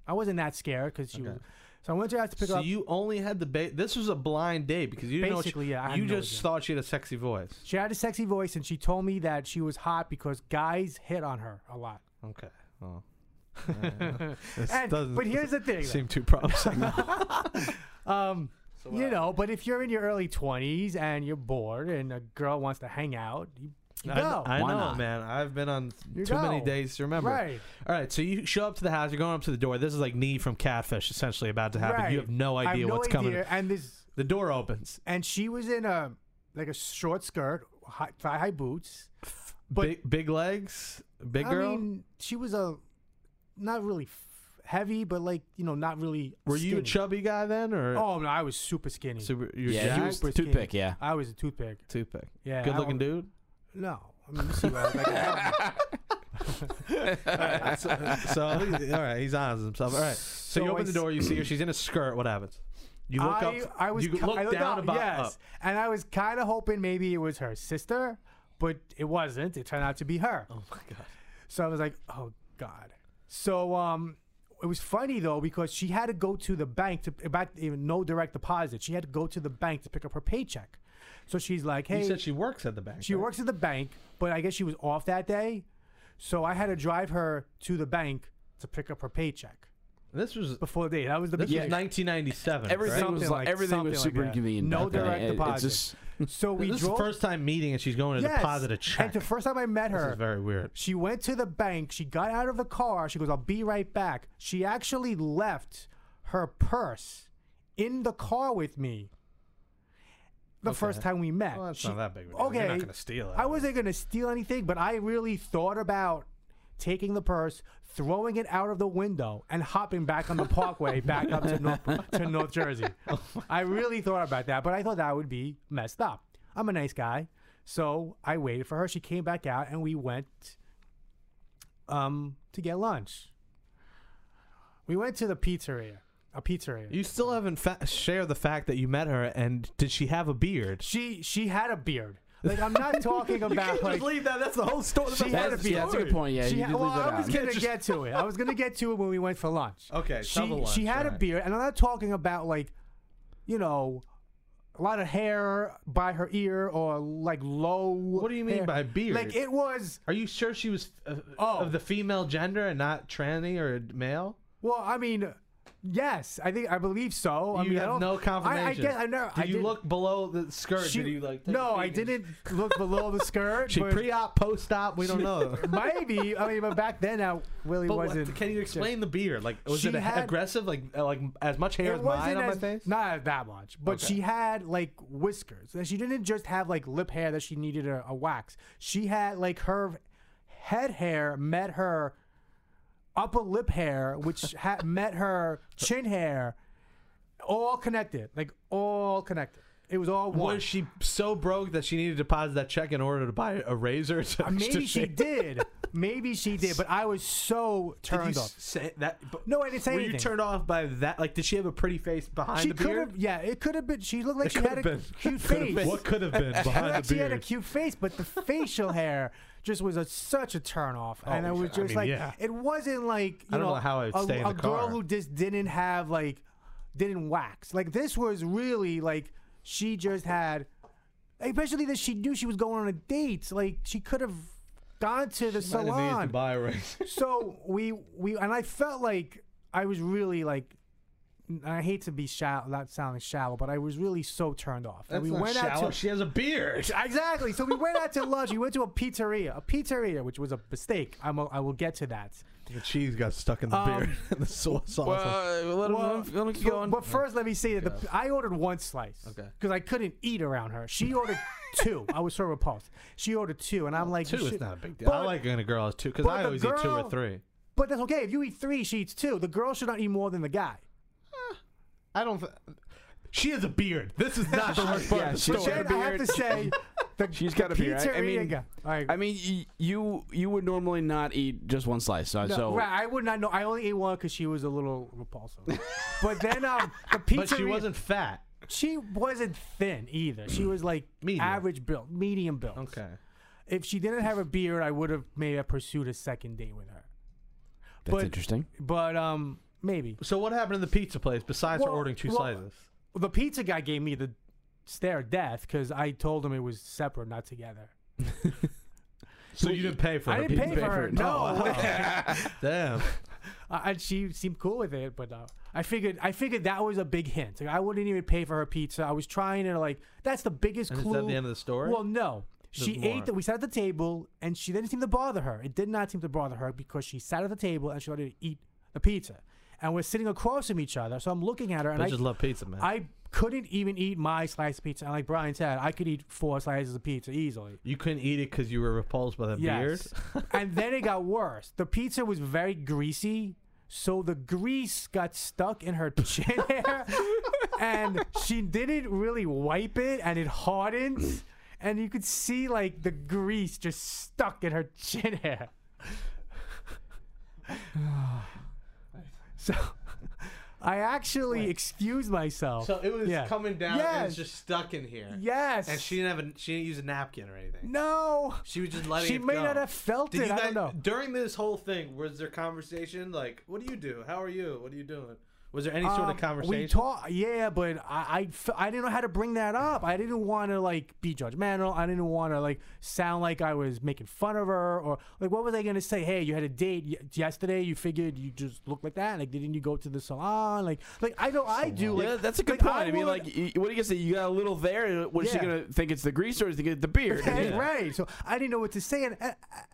[SPEAKER 4] I wasn't that scared because she.
[SPEAKER 3] Okay.
[SPEAKER 4] Was, so I went to her house to pick
[SPEAKER 3] so
[SPEAKER 4] her up.
[SPEAKER 3] So you only had the ba- this was a blind date because you didn't
[SPEAKER 4] Basically,
[SPEAKER 3] know
[SPEAKER 4] yeah, I
[SPEAKER 3] she,
[SPEAKER 4] had
[SPEAKER 3] you
[SPEAKER 4] no
[SPEAKER 3] just
[SPEAKER 4] idea.
[SPEAKER 3] thought she had a sexy voice.
[SPEAKER 4] She had a sexy voice, and she told me that she was hot because guys hit on her a lot.
[SPEAKER 3] Okay. Well, this
[SPEAKER 4] And,
[SPEAKER 3] doesn't
[SPEAKER 4] but here's the thing,
[SPEAKER 3] seem too promising.
[SPEAKER 4] um,
[SPEAKER 3] So
[SPEAKER 4] you know, but if you're in your early 20s and you're bored and a girl wants to hang out, you You
[SPEAKER 3] I,
[SPEAKER 4] go.
[SPEAKER 3] know, I know,
[SPEAKER 5] not?
[SPEAKER 3] man. I've been on
[SPEAKER 4] You
[SPEAKER 3] too many days to remember.
[SPEAKER 4] Right.
[SPEAKER 3] All right, so you show up to the house. You're going up to the door. This is like Nev from Catfish, essentially about to happen.
[SPEAKER 4] Right.
[SPEAKER 3] You have no
[SPEAKER 4] I have
[SPEAKER 3] idea
[SPEAKER 4] no
[SPEAKER 3] what's coming.
[SPEAKER 4] And this,
[SPEAKER 3] The door opens.
[SPEAKER 4] and she was in a like a short skirt, high, thigh high boots. But
[SPEAKER 3] big, big legs, big girl?
[SPEAKER 4] I
[SPEAKER 3] girl.
[SPEAKER 4] mean, she was a not really f- heavy, but like you know, not really.
[SPEAKER 3] Were you a
[SPEAKER 4] skinny.
[SPEAKER 3] chubby guy then, or
[SPEAKER 4] Oh no, I was super skinny.
[SPEAKER 3] super? You're
[SPEAKER 5] Yeah, he
[SPEAKER 3] jacked?
[SPEAKER 5] was
[SPEAKER 4] Super
[SPEAKER 5] toothpick. Yeah.
[SPEAKER 4] I was a toothpick.
[SPEAKER 3] toothpick.
[SPEAKER 4] Yeah,
[SPEAKER 3] Good
[SPEAKER 4] I
[SPEAKER 3] looking dude.
[SPEAKER 4] No, I mean, you see what I like.
[SPEAKER 3] so, so, all right, he's honest with himself. All right, so,
[SPEAKER 4] So
[SPEAKER 3] you
[SPEAKER 4] I
[SPEAKER 3] open the door, you see her. She's in a skirt. What happens? You look
[SPEAKER 4] I,
[SPEAKER 3] up.
[SPEAKER 4] I was
[SPEAKER 3] you
[SPEAKER 4] ki-
[SPEAKER 3] look
[SPEAKER 4] I looked
[SPEAKER 3] down
[SPEAKER 4] up,
[SPEAKER 3] about
[SPEAKER 4] yes,
[SPEAKER 3] up.
[SPEAKER 4] and I was kind of hoping maybe it was her sister, but it wasn't. It turned out to be her.
[SPEAKER 3] Oh my god.
[SPEAKER 4] So I was like, oh god. So um, it was funny though because she had to go to the bank to about even no direct deposit. She had to go to the bank to pick up her paycheck. So she's like, hey,
[SPEAKER 3] You said she works at the bank.
[SPEAKER 4] she
[SPEAKER 3] right?
[SPEAKER 4] works at the bank, but I guess she was off that day. So I had to drive her to the bank to pick up her paycheck
[SPEAKER 3] This was
[SPEAKER 4] before the day. That was the
[SPEAKER 3] this was 1997.
[SPEAKER 5] Everything
[SPEAKER 3] correct?
[SPEAKER 5] was like,
[SPEAKER 4] like-
[SPEAKER 5] everything was
[SPEAKER 4] something like
[SPEAKER 5] super inconvenient.
[SPEAKER 4] No
[SPEAKER 5] back then.
[SPEAKER 4] direct
[SPEAKER 5] It- it's
[SPEAKER 4] deposit.
[SPEAKER 5] just-
[SPEAKER 4] So we
[SPEAKER 3] This is the first time meeting, and she's going to
[SPEAKER 4] Yes.
[SPEAKER 3] deposit a check.
[SPEAKER 4] And the first time I met
[SPEAKER 3] this
[SPEAKER 4] her,
[SPEAKER 3] is very weird.
[SPEAKER 4] She went to the bank. She got out of the car. She goes, I'll be right back. She actually left her purse in the car with me the first time we met.
[SPEAKER 3] Well, that's
[SPEAKER 4] She-
[SPEAKER 3] not that big of a deal.
[SPEAKER 4] Okay.
[SPEAKER 3] You're not going to steal it.
[SPEAKER 4] I wasn't going to steal anything, but I really thought about taking the purse, throwing it out of the window, and hopping back on the parkway back up to North, to North Jersey. I really thought about that, but I thought that would be messed up. I'm a nice guy. So I waited for her. She came back out, and we went um, to get lunch. We went to the pizzeria, a pizzeria.
[SPEAKER 3] You still haven't fa- shared the fact that you met her, and did she have a beard?
[SPEAKER 4] she she had a beard. Like I'm not talking about like
[SPEAKER 3] leave that. That's the whole story.
[SPEAKER 4] She had a
[SPEAKER 5] That's, yeah, that's a good point. Yeah,
[SPEAKER 4] She
[SPEAKER 5] you
[SPEAKER 4] had- well,
[SPEAKER 5] leave
[SPEAKER 4] I was
[SPEAKER 5] out.
[SPEAKER 4] gonna get to it. I was gonna get to it when we went for lunch.
[SPEAKER 3] Okay,
[SPEAKER 4] she
[SPEAKER 3] lunch,
[SPEAKER 4] she had a
[SPEAKER 3] alright.
[SPEAKER 4] beard, and I'm not talking about like, you know, a lot of hair by her ear or like low.
[SPEAKER 3] What do you mean
[SPEAKER 4] hair.
[SPEAKER 3] by beard?
[SPEAKER 4] Like it was.
[SPEAKER 3] Are you sure she was uh,
[SPEAKER 4] Oh.
[SPEAKER 3] of the female gender and not tranny or male?
[SPEAKER 4] Well, I mean, yes, I think I believe so. I
[SPEAKER 3] you
[SPEAKER 4] mean, I
[SPEAKER 3] have
[SPEAKER 4] don't,
[SPEAKER 3] no
[SPEAKER 4] I, I
[SPEAKER 3] confirmation.
[SPEAKER 4] guess I know.
[SPEAKER 3] Did
[SPEAKER 4] I
[SPEAKER 3] you
[SPEAKER 4] did-
[SPEAKER 3] look below the skirt?
[SPEAKER 4] She,
[SPEAKER 3] did you like?
[SPEAKER 4] no, I didn't look below the skirt.
[SPEAKER 3] She
[SPEAKER 4] but
[SPEAKER 3] pre-op, post-op. We don't know.
[SPEAKER 4] maybe. I mean, but back then I really
[SPEAKER 3] But
[SPEAKER 4] wasn't.
[SPEAKER 3] can you explain the beard? Like, was it
[SPEAKER 4] had-
[SPEAKER 3] aggressive? Like, uh, like as much hair as mine on my
[SPEAKER 4] as,
[SPEAKER 3] face?
[SPEAKER 4] Not that much, but
[SPEAKER 3] Okay.
[SPEAKER 4] she had like whiskers, she didn't just have like lip hair that she needed a, a wax. She had like her head hair met her upper lip hair, which had met her chin hair, all connected, like all connected. It was all one.
[SPEAKER 3] Was she so broke that she needed to deposit that check in order to buy a razor? To
[SPEAKER 4] Uh, Maybe
[SPEAKER 3] to
[SPEAKER 4] she
[SPEAKER 3] shave?
[SPEAKER 4] did. Maybe she did, but I was so
[SPEAKER 3] Did you
[SPEAKER 4] turned off.
[SPEAKER 3] say that? But
[SPEAKER 4] No, I didn't say
[SPEAKER 3] Were
[SPEAKER 4] anything.
[SPEAKER 3] you turned off by that? Like, did she have a pretty face behind
[SPEAKER 4] She
[SPEAKER 3] the
[SPEAKER 4] could
[SPEAKER 3] beard?
[SPEAKER 4] have, yeah, it could have been. She looked like she had a
[SPEAKER 3] been.
[SPEAKER 4] cute
[SPEAKER 3] Could have
[SPEAKER 4] face.
[SPEAKER 3] been. What could have been behind the
[SPEAKER 4] she had a
[SPEAKER 3] beard?
[SPEAKER 4] cute face, but the facial hair just was a, such a turn off, and
[SPEAKER 3] it
[SPEAKER 4] I was
[SPEAKER 3] I
[SPEAKER 4] just
[SPEAKER 3] mean,
[SPEAKER 4] like,
[SPEAKER 3] yeah.
[SPEAKER 4] it wasn't like you
[SPEAKER 3] I don't
[SPEAKER 4] know,
[SPEAKER 3] know how I'd
[SPEAKER 4] a,
[SPEAKER 3] stay in
[SPEAKER 4] a
[SPEAKER 3] the
[SPEAKER 4] girl who just didn't have like didn't wax. Like this was really like she just had, especially that she knew she was going on a date. Like she could have gone to the
[SPEAKER 3] Might have needed
[SPEAKER 4] salon.
[SPEAKER 3] to buy a
[SPEAKER 4] so we we and I felt like I was really like I hate to be shallow, not sounding shallow, but I was really so turned off. And
[SPEAKER 3] That's
[SPEAKER 4] we
[SPEAKER 3] not
[SPEAKER 4] went
[SPEAKER 3] shallow.
[SPEAKER 4] out to
[SPEAKER 3] She has a beard.
[SPEAKER 4] exactly. So we went out to lunch. We went to a pizzeria, a pizzeria, which was a mistake. I'm a, I will get to that.
[SPEAKER 3] The cheese got stuck in the
[SPEAKER 4] Um,
[SPEAKER 3] beard. and the sauce.
[SPEAKER 5] Well,
[SPEAKER 3] also.
[SPEAKER 5] uh, let him,
[SPEAKER 4] Well,
[SPEAKER 5] let him, let him keep
[SPEAKER 4] so-
[SPEAKER 5] going.
[SPEAKER 4] But first, let me say that the, I ordered one slice.
[SPEAKER 3] Okay.
[SPEAKER 4] Because I couldn't eat around her. She ordered two. I was so repulsed. She ordered two, and I'm like,
[SPEAKER 3] two is not a big deal. I
[SPEAKER 4] But-
[SPEAKER 3] like when a girl has two because I
[SPEAKER 4] the
[SPEAKER 3] always eat two or three.
[SPEAKER 4] But that's okay. If you eat three, she eats two. The girl should not eat more than the guy.
[SPEAKER 3] I don't. Th- she has a beard. This is not the worst part
[SPEAKER 5] Yeah,
[SPEAKER 3] of the
[SPEAKER 5] she's
[SPEAKER 3] story.
[SPEAKER 5] got a
[SPEAKER 4] Then I have to say, the,
[SPEAKER 5] She's got a beard. I- I mean-
[SPEAKER 4] guy- All right.
[SPEAKER 5] I mean, you you would normally not eat just one slice, so,
[SPEAKER 4] No,
[SPEAKER 5] so
[SPEAKER 4] right, I would not know. I only ate one because she was a little repulsive. but then um, the pizzeria.
[SPEAKER 3] But she wasn't fat.
[SPEAKER 4] She wasn't thin either. She was like
[SPEAKER 3] Medium.
[SPEAKER 4] average built, medium built.
[SPEAKER 3] Okay.
[SPEAKER 4] If she didn't have a beard, I would have maybe pursued a second date with her.
[SPEAKER 5] that's
[SPEAKER 4] but-
[SPEAKER 5] interesting.
[SPEAKER 4] But um, maybe
[SPEAKER 3] So what happened in the pizza place besides her
[SPEAKER 4] Well-
[SPEAKER 3] ordering two
[SPEAKER 4] well,
[SPEAKER 3] slices?
[SPEAKER 4] the pizza guy gave me the stare of death because I told him it was separate, not together.
[SPEAKER 3] So you didn't pay for
[SPEAKER 4] I
[SPEAKER 3] her
[SPEAKER 4] didn't
[SPEAKER 3] pizza?
[SPEAKER 4] pay for her. No,
[SPEAKER 3] Damn.
[SPEAKER 4] Uh, and she seemed cool with it, but uh, I figured I figured that was a big hint. Like, I wouldn't even pay for her pizza. I was trying to like that's the biggest
[SPEAKER 3] And is
[SPEAKER 4] clue.
[SPEAKER 3] that the end of the story?
[SPEAKER 4] Well, no, She
[SPEAKER 3] There's more.
[SPEAKER 4] ate. The, we sat at the table, and she didn't seem to bother her. It did not seem to bother her because she sat at the table and she wanted to eat the pizza. And we're sitting across from each other, so I'm looking at her, and
[SPEAKER 3] I
[SPEAKER 4] I
[SPEAKER 3] just love pizza, man.
[SPEAKER 4] I couldn't even eat my slice of pizza. And like Brian said, I could eat four slices of pizza easily.
[SPEAKER 3] you couldn't eat it because you were repulsed by the beard.
[SPEAKER 4] Yes. and then it got worse. The pizza was very greasy, so the grease got stuck in her chin hair, and she didn't really wipe it, and it hardened, and you could see like the grease just stuck in her chin hair. So. I actually excused myself.
[SPEAKER 3] So it was
[SPEAKER 4] Yeah.
[SPEAKER 3] coming down and it's
[SPEAKER 4] Yes.
[SPEAKER 3] just stuck in here.
[SPEAKER 4] yes.
[SPEAKER 3] And she didn't have a, she didn't use a napkin or anything.
[SPEAKER 4] no.
[SPEAKER 3] She was just letting
[SPEAKER 4] She
[SPEAKER 3] it
[SPEAKER 4] may
[SPEAKER 3] go.
[SPEAKER 4] not have felt
[SPEAKER 3] Did
[SPEAKER 4] it.
[SPEAKER 3] you
[SPEAKER 4] I don't know.
[SPEAKER 3] During this whole thing, was there conversation like, "What do you do? How are you? What are you doing?" Was there any sort
[SPEAKER 4] Um,
[SPEAKER 3] of conversation?
[SPEAKER 4] We talk, yeah, but I, I, f- I didn't know how to bring that up. I didn't want to like be judgmental. I didn't want to like sound like I was making fun of her or like what was I gonna say? Hey, you had a date y- yesterday. You figured you just looked like that. Like, didn't you go to the salon? Like, like I know I do. Like,
[SPEAKER 5] yeah, that's a good
[SPEAKER 4] like,
[SPEAKER 5] point. I, mean,
[SPEAKER 4] would-
[SPEAKER 5] like, y- what do you gonna say? You got a little there. Was she
[SPEAKER 4] Yeah.
[SPEAKER 5] gonna think it's the grease or is she gonna the beard?
[SPEAKER 4] Yeah, right. So I didn't know what to say, and uh,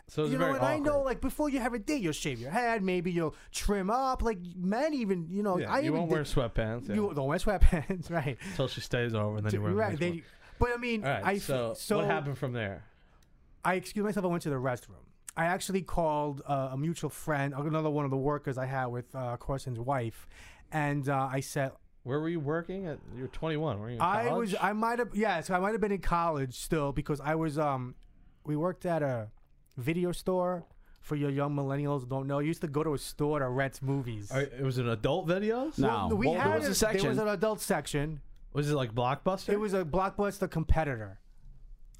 [SPEAKER 3] So it was
[SPEAKER 4] you know,
[SPEAKER 3] very
[SPEAKER 4] and I know
[SPEAKER 3] awkward.
[SPEAKER 4] like before you have a date, you'll shave your head, maybe you'll trim up. Like men, even you know,
[SPEAKER 3] yeah,
[SPEAKER 4] I
[SPEAKER 3] you won't wear sweatpants. Yeah.
[SPEAKER 4] You don't wear sweatpants, right?
[SPEAKER 3] until she stays over, and then you wear
[SPEAKER 4] right. They,
[SPEAKER 3] one.
[SPEAKER 4] but I mean,
[SPEAKER 3] right.
[SPEAKER 4] I
[SPEAKER 3] so,
[SPEAKER 4] so
[SPEAKER 3] what happened from there?
[SPEAKER 4] I excused myself. I went to the restroom. I actually called uh, a mutual friend, another one of the workers I had with uh, Corson's wife, and uh, I said,
[SPEAKER 3] Where were you working? At, you were 21. Were you
[SPEAKER 4] I was, I might have, yeah, so I might have been in college still because I was, um, we worked at a video store. For your young millennials who don't know, you used to go to a store to rent movies.
[SPEAKER 3] Are, it was an adult videos?
[SPEAKER 5] No.
[SPEAKER 4] we
[SPEAKER 5] well, there
[SPEAKER 4] had
[SPEAKER 5] was a
[SPEAKER 4] There
[SPEAKER 5] section.
[SPEAKER 4] was an adult section.
[SPEAKER 3] Was it like Blockbuster?
[SPEAKER 4] It was a blockbuster competitor.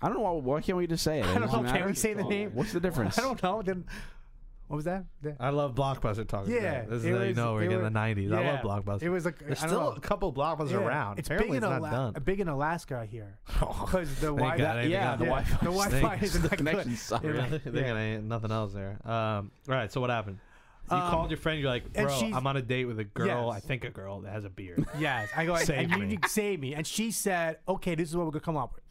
[SPEAKER 5] I don't know why. Why can't we just say it?
[SPEAKER 4] I don't
[SPEAKER 5] doesn't
[SPEAKER 4] know. Can
[SPEAKER 5] matter.
[SPEAKER 4] we say the name?
[SPEAKER 5] What's the difference?
[SPEAKER 4] I don't know. Then what was that? The-
[SPEAKER 3] I love Blockbuster talking.
[SPEAKER 4] Yeah,
[SPEAKER 3] about this is
[SPEAKER 4] it
[SPEAKER 3] how you know we're
[SPEAKER 4] it
[SPEAKER 3] getting the 90s. I love Blockbuster.
[SPEAKER 4] It was like
[SPEAKER 3] There's still
[SPEAKER 4] know.
[SPEAKER 3] a couple Blockbusters
[SPEAKER 4] Yeah,
[SPEAKER 3] around.
[SPEAKER 4] It's
[SPEAKER 3] Apparently,
[SPEAKER 4] big in
[SPEAKER 3] it's not
[SPEAKER 4] Ala-
[SPEAKER 3] done.
[SPEAKER 4] big in Alaska here because the
[SPEAKER 3] They
[SPEAKER 4] Wi-
[SPEAKER 3] got anything
[SPEAKER 5] yeah, the
[SPEAKER 3] there.
[SPEAKER 5] Wi-Fi
[SPEAKER 4] the Wi-Fi isn't
[SPEAKER 5] The
[SPEAKER 4] connection. good.
[SPEAKER 5] connections suck.
[SPEAKER 3] Really? They got ain't nothing else there. Um, all right. So what happened? You
[SPEAKER 4] Um,
[SPEAKER 3] called your friend. You're like, bro, I'm on a date with a girl.
[SPEAKER 4] Yes.
[SPEAKER 3] I think a girl that has a beard.
[SPEAKER 4] Yes, I go
[SPEAKER 3] Save
[SPEAKER 4] and you
[SPEAKER 3] me.
[SPEAKER 4] need save me. And she said, "Okay, this is what we're gonna come up with."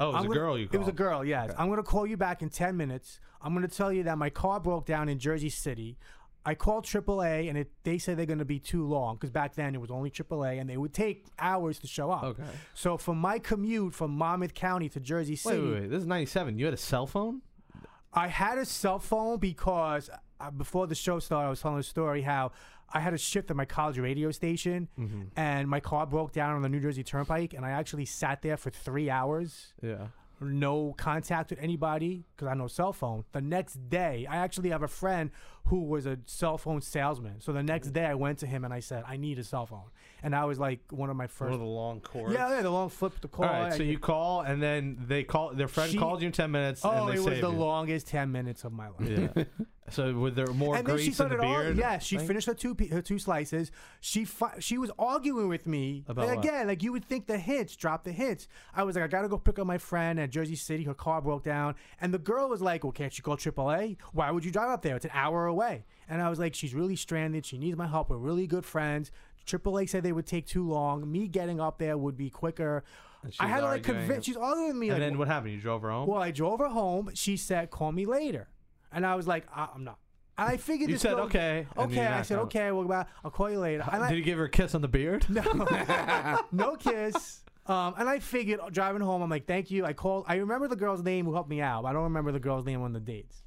[SPEAKER 3] Oh, it was
[SPEAKER 4] I'm
[SPEAKER 3] a
[SPEAKER 4] gonna-
[SPEAKER 3] girl. You
[SPEAKER 4] It was a girl. Yes, I'm gonna call you back in ten minutes. I'm gonna tell you that my car broke down in Jersey City. I called AAA and it, they said they're gonna be too long because back then it was only AAA and they would take hours to show up.
[SPEAKER 3] Okay.
[SPEAKER 4] So for my commute from Monmouth County to Jersey
[SPEAKER 3] Wait,
[SPEAKER 4] City,
[SPEAKER 3] wait, wait. This is 97. You had a cell phone?
[SPEAKER 4] I had a cell phone because uh, before the show started, I was telling a story how I had a shift at my college radio station,
[SPEAKER 3] Mm-hmm.
[SPEAKER 4] and my car broke down on the New Jersey Turnpike, and I actually sat there for three hours,
[SPEAKER 3] Yeah.
[SPEAKER 4] No contact with anybody because I had no cell phone. The next day, I actually have a friend who was a cell phone salesman. So the next mm-hmm. day, I went to him and I said, "I need a cell phone," and I was like one of my
[SPEAKER 3] One
[SPEAKER 4] first.
[SPEAKER 3] of the long cords.
[SPEAKER 4] yeah, yeah, the long flip the call.
[SPEAKER 3] All right. So
[SPEAKER 4] I-
[SPEAKER 3] you call, and then they call. Their friend
[SPEAKER 4] She-
[SPEAKER 3] called you in 10 minutes.
[SPEAKER 4] Oh,
[SPEAKER 3] and they
[SPEAKER 4] it was the
[SPEAKER 3] you.
[SPEAKER 4] longest ten minutes of my life.
[SPEAKER 3] Yeah. so were there more
[SPEAKER 4] and then
[SPEAKER 3] grease
[SPEAKER 4] she
[SPEAKER 3] in
[SPEAKER 4] started
[SPEAKER 3] the
[SPEAKER 4] ar-
[SPEAKER 3] beard?
[SPEAKER 4] yeah, she
[SPEAKER 3] thing?
[SPEAKER 4] finished her two her two slices. She fi- she was arguing with me
[SPEAKER 3] About
[SPEAKER 4] And
[SPEAKER 3] what?
[SPEAKER 4] again. Like you would think the hits, drop the hits. I was like, I gotta go pick up my friend at Jersey City. Her car broke down, and the girl was like, Well, can't you call AAA? Why would you drive up there? It's an hour away. And I was like, She's really stranded. She needs my help. We're really good friends. AAA said they would take too long. Me getting up there would be quicker. I had to like convince. She's arguing with me.
[SPEAKER 3] And
[SPEAKER 4] like,
[SPEAKER 3] then what happened? You drove her home?
[SPEAKER 4] well, I drove her home. She said, "Call me later," and I was like, I- "I'm not." And I figured
[SPEAKER 3] You
[SPEAKER 4] this
[SPEAKER 3] said,
[SPEAKER 4] girl-
[SPEAKER 3] "Okay,"
[SPEAKER 4] Okay, I said,
[SPEAKER 3] going.
[SPEAKER 4] "Okay, well, bye. I'll call you later." And I,
[SPEAKER 3] Did you give her a kiss on the beard?
[SPEAKER 4] no, no kiss. Um, and I figured uh, driving home, I'm like, "Thank you." I called. I remember the girl's name who helped me out. But I don't remember the girl's name on the dates.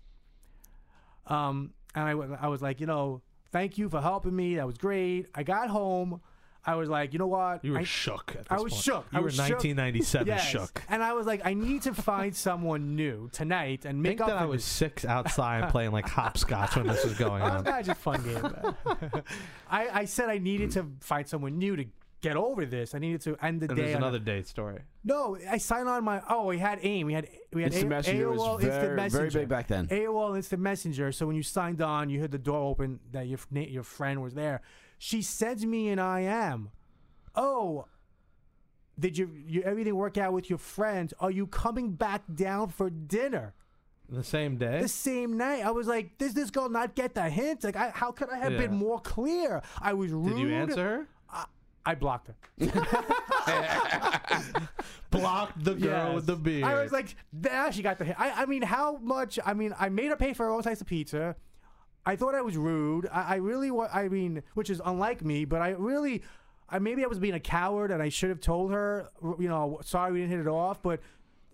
[SPEAKER 4] Um, and I was like, you know, thank you for helping me. That was great. I got home. I was like, you know what?
[SPEAKER 3] You were
[SPEAKER 4] I,
[SPEAKER 3] shook. At this
[SPEAKER 4] I was
[SPEAKER 3] point.
[SPEAKER 4] shook.
[SPEAKER 3] You
[SPEAKER 4] I
[SPEAKER 3] were
[SPEAKER 4] was shook.
[SPEAKER 3] 1997
[SPEAKER 4] Yes.
[SPEAKER 3] shook.
[SPEAKER 4] And I was like, I need to find someone new tonight and make
[SPEAKER 3] think
[SPEAKER 4] up
[SPEAKER 3] that I was
[SPEAKER 4] this.
[SPEAKER 3] six outside playing like hopscotch when this was going on.
[SPEAKER 4] that's just a fun game. I, I said I needed to find someone new to get over this. I needed to end the
[SPEAKER 3] And
[SPEAKER 4] day.
[SPEAKER 3] there's
[SPEAKER 4] on a-
[SPEAKER 3] another date story.
[SPEAKER 4] no, I signed on my. Oh, we had AIM. We had we had
[SPEAKER 5] Instant
[SPEAKER 4] A-
[SPEAKER 5] Messenger
[SPEAKER 4] AOL
[SPEAKER 5] was
[SPEAKER 4] Instant
[SPEAKER 5] very,
[SPEAKER 4] Messenger.
[SPEAKER 5] very big back then.
[SPEAKER 4] AOL Instant Messenger. So when you signed on, you heard the door open that your your friend was there. She sends me an IM. Oh, did you, you everything work out with your friends? Are you coming back down for dinner?
[SPEAKER 3] The same day?
[SPEAKER 4] the same night. I was like, "Does this girl not get the hint? Like, I, how could I have
[SPEAKER 3] Yeah.
[SPEAKER 4] been more clear?" I was rude.
[SPEAKER 3] Did you answer her?
[SPEAKER 4] I blocked her.
[SPEAKER 3] Blocked the girl
[SPEAKER 4] Yes.
[SPEAKER 3] with the beard.
[SPEAKER 4] I was like, nah, she got the hit. I, I mean, how much? I mean, I made her pay for all types of pizza. I thought I was rude. I, I really, wa- I mean, which is unlike me, but I really, I maybe I was being a coward and I should have told her, you know, sorry we didn't hit it off, but.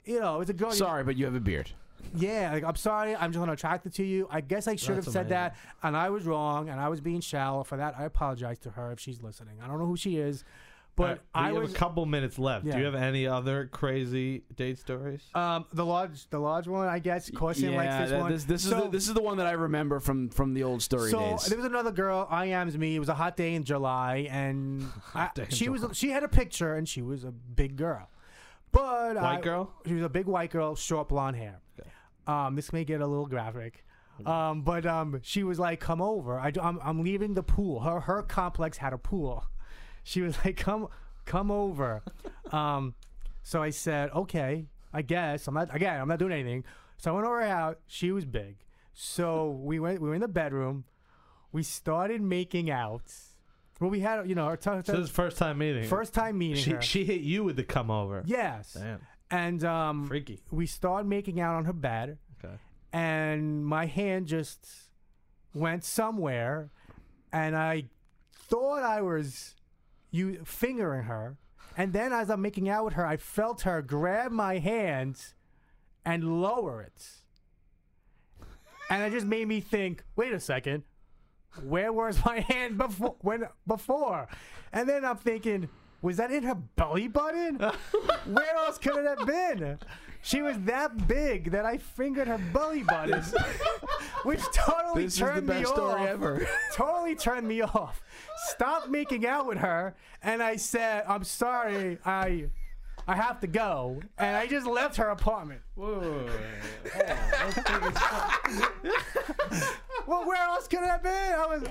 [SPEAKER 4] You know, it's a girl.
[SPEAKER 5] Sorry, but you have a beard.
[SPEAKER 4] Yeah, like I'm sorry, I'm just unattracted to you. I guess I should
[SPEAKER 3] That's
[SPEAKER 4] have said that, and I was wrong, and I was being shallow for that. I apologize to her if she's listening. I don't know who she is, but
[SPEAKER 3] Alright, we
[SPEAKER 4] I
[SPEAKER 3] have
[SPEAKER 4] was
[SPEAKER 3] a couple minutes left. Do you have any other crazy date stories?
[SPEAKER 4] um the lodge, the large one. I guess Corson likes this
[SPEAKER 5] that-
[SPEAKER 4] one.
[SPEAKER 5] This, this is the, this is the one that I remember from from the old story
[SPEAKER 4] so
[SPEAKER 5] days.
[SPEAKER 4] there was another girl. I am's me. It was a hot day in July, and I,
[SPEAKER 3] in
[SPEAKER 4] she
[SPEAKER 3] July.
[SPEAKER 4] was she had a picture, and she was a big girl, but
[SPEAKER 3] White
[SPEAKER 4] I-
[SPEAKER 3] girl?
[SPEAKER 4] She was a big white girl, short blonde hair. Um, this may get a little graphic. Um, but um, she was like, "Come over. I, am I'm leaving the pool. Her her complex had a pool. She was like, "Come come over." um, so I said, "Okay, I guess I'm not again. I'm not doing anything." So I went over house. She was big. So we went. We were in the bedroom. We started making out. Well, we had you know our t-
[SPEAKER 3] So this is first time meeting.
[SPEAKER 4] first time meeting
[SPEAKER 3] she
[SPEAKER 4] her.
[SPEAKER 3] she hit you with the come over.
[SPEAKER 4] yes,
[SPEAKER 3] Damn.
[SPEAKER 4] And um,
[SPEAKER 3] Freaky.
[SPEAKER 4] we started making out on her bed.
[SPEAKER 3] Okay.
[SPEAKER 4] and my hand just went somewhere. And I thought I was you fingering her. And then as I'm making out with her I felt her grab my hand and lower it. And it just made me think wait a second. Where was my hand before when before? And then I'm thinking was that in her belly button where else could it have been she was that big that I fingered her belly button, which totally
[SPEAKER 5] this is the
[SPEAKER 4] turned me
[SPEAKER 5] best
[SPEAKER 4] off.
[SPEAKER 5] ever.
[SPEAKER 4] Totally turned me off. Stopped making out with her, and I said, "I'm sorry, I, I have to go," and I just left her apartment.
[SPEAKER 3] Whoa.
[SPEAKER 4] Well, where else could it have been? I was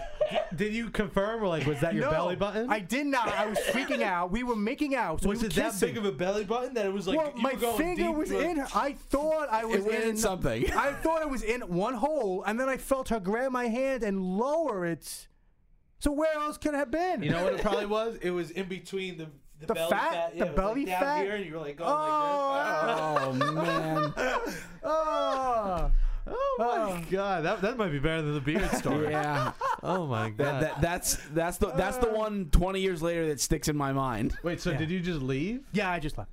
[SPEAKER 3] Did you confirm or like was that your
[SPEAKER 4] no,
[SPEAKER 3] belly button?
[SPEAKER 4] I did not. I was freaking out. We were making out. So
[SPEAKER 3] was
[SPEAKER 4] we were
[SPEAKER 3] it that big of a belly button that it was like
[SPEAKER 4] well,
[SPEAKER 3] you
[SPEAKER 4] my
[SPEAKER 3] were going
[SPEAKER 4] finger
[SPEAKER 3] deep
[SPEAKER 4] was
[SPEAKER 3] to
[SPEAKER 4] in her. I thought I was
[SPEAKER 5] went
[SPEAKER 4] in,
[SPEAKER 5] in something.
[SPEAKER 4] I thought it was in one hole, and then I felt her grab my hand and lower it. So where else could it have been?
[SPEAKER 3] You know what it probably was? It was in between the the,
[SPEAKER 4] The
[SPEAKER 3] belly
[SPEAKER 4] fat?
[SPEAKER 3] Yeah,
[SPEAKER 4] The belly
[SPEAKER 3] like down
[SPEAKER 4] fat?
[SPEAKER 3] Here and you were like going
[SPEAKER 4] Oh,
[SPEAKER 3] like this.
[SPEAKER 5] oh, oh man.
[SPEAKER 4] oh,
[SPEAKER 3] Oh my god, that that might be better than the beard story.
[SPEAKER 5] Yeah.
[SPEAKER 3] Oh my god.
[SPEAKER 5] that that's that's the that's the one 20 years later that sticks in my mind.
[SPEAKER 3] Wait, so
[SPEAKER 4] Yeah.
[SPEAKER 3] did you just leave?
[SPEAKER 4] yeah. I just left.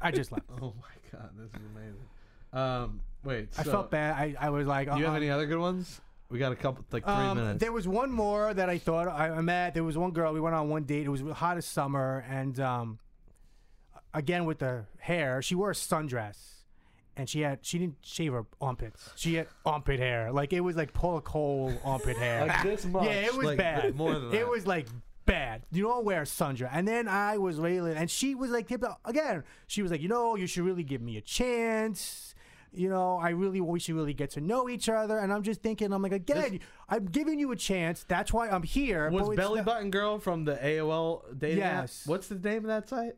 [SPEAKER 4] I just left.
[SPEAKER 3] Oh my god, this is amazing. Um, wait.
[SPEAKER 4] I felt bad. I, I was like,
[SPEAKER 3] Do you have
[SPEAKER 4] uh,
[SPEAKER 3] any other good ones? We got a couple, like three
[SPEAKER 4] Um,
[SPEAKER 3] minutes.
[SPEAKER 4] there was one more that I thought I, I met. There was one girl. We went on one date. It was hot as summer, and um, again with the hair, she wore a sundress, and she had she didn't shave her armpits. She had armpit hair, like it was like Paula Cole armpit hair.
[SPEAKER 3] like this much.
[SPEAKER 4] yeah, it was
[SPEAKER 3] like,
[SPEAKER 4] bad.
[SPEAKER 3] More than that.
[SPEAKER 4] It was like bad. You don't wear sundress. And then I was railing, and she was like, again, she was like, you know, you should really give me a chance. You know, I really, we should really get to know each other. And I'm just thinking, I'm like, again, I'm giving you a chance. That's why I'm here.
[SPEAKER 3] Was Belly
[SPEAKER 4] not-
[SPEAKER 3] Button Girl from the AOL dating app?
[SPEAKER 4] Yes.
[SPEAKER 3] What's the name of that site?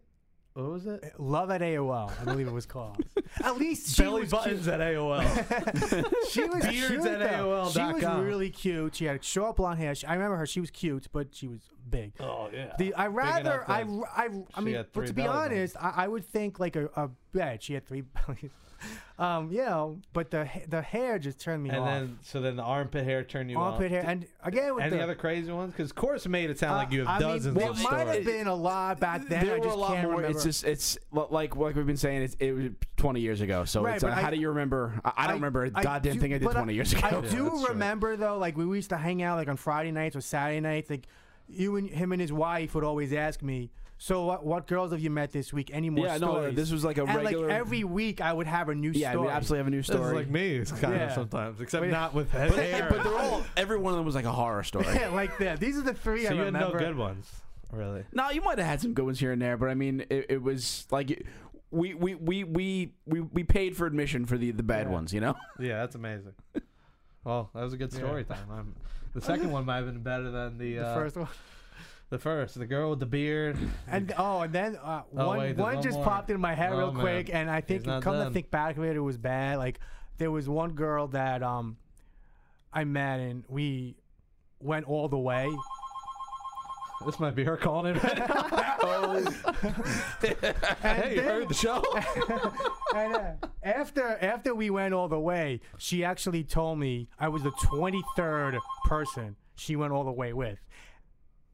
[SPEAKER 3] What was it?
[SPEAKER 4] Eh, love at AOL, I believe it was called. At least she
[SPEAKER 3] Belly
[SPEAKER 4] was
[SPEAKER 3] Buttons
[SPEAKER 4] cute.
[SPEAKER 3] at AOL.
[SPEAKER 4] She was
[SPEAKER 3] Beards
[SPEAKER 4] cute,
[SPEAKER 3] at
[SPEAKER 4] though. She was really cute. She had short blonde hair. She, I remember her. She was cute, but she was big.
[SPEAKER 3] oh yeah.
[SPEAKER 4] The, I rather I, I, I mean, but to be honest, I, I would think like a, a bed. She had three bellies, um, you know. But the the hair just turned me
[SPEAKER 3] and
[SPEAKER 4] off.
[SPEAKER 3] then so then the armpit hair turned you
[SPEAKER 4] Armpit
[SPEAKER 3] off.
[SPEAKER 4] hair, and again with
[SPEAKER 3] Any
[SPEAKER 4] the
[SPEAKER 3] other crazy ones? Because Corson made it sound like you have
[SPEAKER 4] uh, I mean,
[SPEAKER 3] dozens
[SPEAKER 4] there
[SPEAKER 3] of
[SPEAKER 4] might
[SPEAKER 3] stories.
[SPEAKER 4] have been a lot back then.
[SPEAKER 5] there
[SPEAKER 4] I
[SPEAKER 5] were a lot
[SPEAKER 4] can't
[SPEAKER 5] more.
[SPEAKER 4] remember.
[SPEAKER 5] It's just it's like like we've been saying. It's, it was 20 years ago. So
[SPEAKER 4] Right,
[SPEAKER 5] it's like,
[SPEAKER 4] but
[SPEAKER 5] how do you remember? I, I don't remember a
[SPEAKER 4] I
[SPEAKER 5] goddamn
[SPEAKER 4] do-
[SPEAKER 5] thing I did
[SPEAKER 4] but
[SPEAKER 5] 20 years ago.
[SPEAKER 4] I do
[SPEAKER 3] true.
[SPEAKER 4] remember though, like we used to hang out like on Friday nights or Saturday nights. Like you and him and his wife would always ask me, "So what, what girls have you met this week? Any more stories?
[SPEAKER 5] yeah, no,
[SPEAKER 4] stories?"
[SPEAKER 5] this was like a
[SPEAKER 4] and
[SPEAKER 5] regular.
[SPEAKER 4] like every week I would have a new
[SPEAKER 5] yeah,
[SPEAKER 4] story.
[SPEAKER 5] we absolutely have a new
[SPEAKER 3] This is
[SPEAKER 5] story.
[SPEAKER 3] like me, it's kind
[SPEAKER 4] Yeah.
[SPEAKER 3] of sometimes, except
[SPEAKER 4] But-
[SPEAKER 3] not with
[SPEAKER 5] but,
[SPEAKER 3] hair.
[SPEAKER 5] but they're all. Every one of them was like a horror story.
[SPEAKER 4] Yeah, like that. These are the three
[SPEAKER 3] so
[SPEAKER 4] I
[SPEAKER 3] you had
[SPEAKER 4] remember.
[SPEAKER 3] no good ones, really.
[SPEAKER 5] No, you might have had some good ones here and there, but I mean, it, it was like we we, we we we we paid for admission for the the bad
[SPEAKER 4] Yeah.
[SPEAKER 5] ones, you know.
[SPEAKER 3] Yeah, that's amazing. Well, that was a good story time. I'm, the second one might have been better than the,
[SPEAKER 4] The
[SPEAKER 3] uh,
[SPEAKER 4] first one,
[SPEAKER 3] the first. The girl with the beard.
[SPEAKER 4] and oh, and then uh,
[SPEAKER 3] Oh,
[SPEAKER 4] one
[SPEAKER 3] wait,
[SPEAKER 4] one just
[SPEAKER 3] more.
[SPEAKER 4] popped in my head
[SPEAKER 3] Oh,
[SPEAKER 4] real
[SPEAKER 3] man.
[SPEAKER 4] quick, and I think come to think back of it, it was bad. Like there was one girl that um I met, and we went all the way.
[SPEAKER 3] This might be her calling in. oh. hey, you heard the show?
[SPEAKER 4] And, uh, after after we went all the way, she actually told me I was the 23rd person she went all the way with.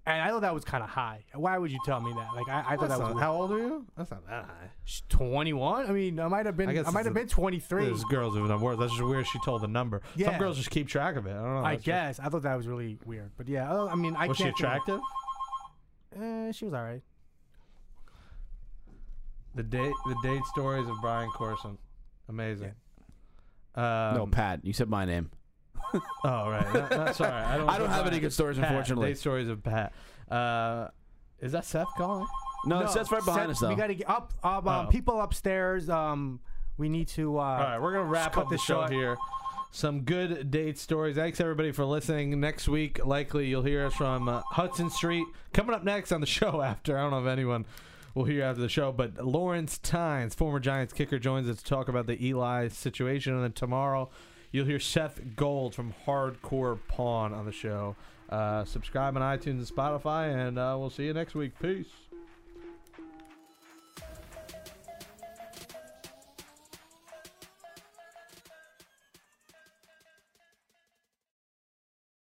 [SPEAKER 4] And I thought that was kind of high. Why would you tell me that? Like I, I thought
[SPEAKER 3] That's
[SPEAKER 4] that was
[SPEAKER 3] not- how old are you? That's not that high.
[SPEAKER 4] She's 21. I mean, I might have been.
[SPEAKER 3] I
[SPEAKER 4] I, might have been 23.
[SPEAKER 3] There's girls who've done worse. That's just weird. She told the number. Some girls just keep track of it. I don't know.
[SPEAKER 4] I
[SPEAKER 3] That's just-
[SPEAKER 4] guess. I thought that was really weird. But yeah, I, I mean, I
[SPEAKER 3] was she
[SPEAKER 4] can't. think of-
[SPEAKER 3] attractive?
[SPEAKER 4] Eh, she was all right.
[SPEAKER 3] The date, the date stories of Brian Corson, amazing. Um,
[SPEAKER 5] no, Pat. You said my name.
[SPEAKER 3] Oh right. No, no, sorry, I don't.
[SPEAKER 5] I don't have any good stories,
[SPEAKER 3] Pat,
[SPEAKER 5] unfortunately.
[SPEAKER 3] Date stories of Pat. Uh, is that Seth calling?
[SPEAKER 5] No, Seth's right behind
[SPEAKER 4] Seth,
[SPEAKER 5] us though.
[SPEAKER 4] We got to get up. up um,
[SPEAKER 3] Oh.
[SPEAKER 4] People upstairs. Um, we need to. Uh,
[SPEAKER 3] All right, we're gonna wrap
[SPEAKER 4] cut
[SPEAKER 3] up the
[SPEAKER 4] this
[SPEAKER 3] show
[SPEAKER 4] short.
[SPEAKER 3] here. Some good date stories. Thanks everybody for listening. Next week, likely you'll hear us from uh, Hudson Street. Coming up next on the show after. I don't know if anyone will hear after the show, but Lawrence Tynes, former Giants kicker, joins us to talk about the Eli situation. And then tomorrow, you'll hear Seth Gold from Hardcore Pawn on the show. Uh, subscribe on iTunes and Spotify, and uh, we'll see you next week. Peace.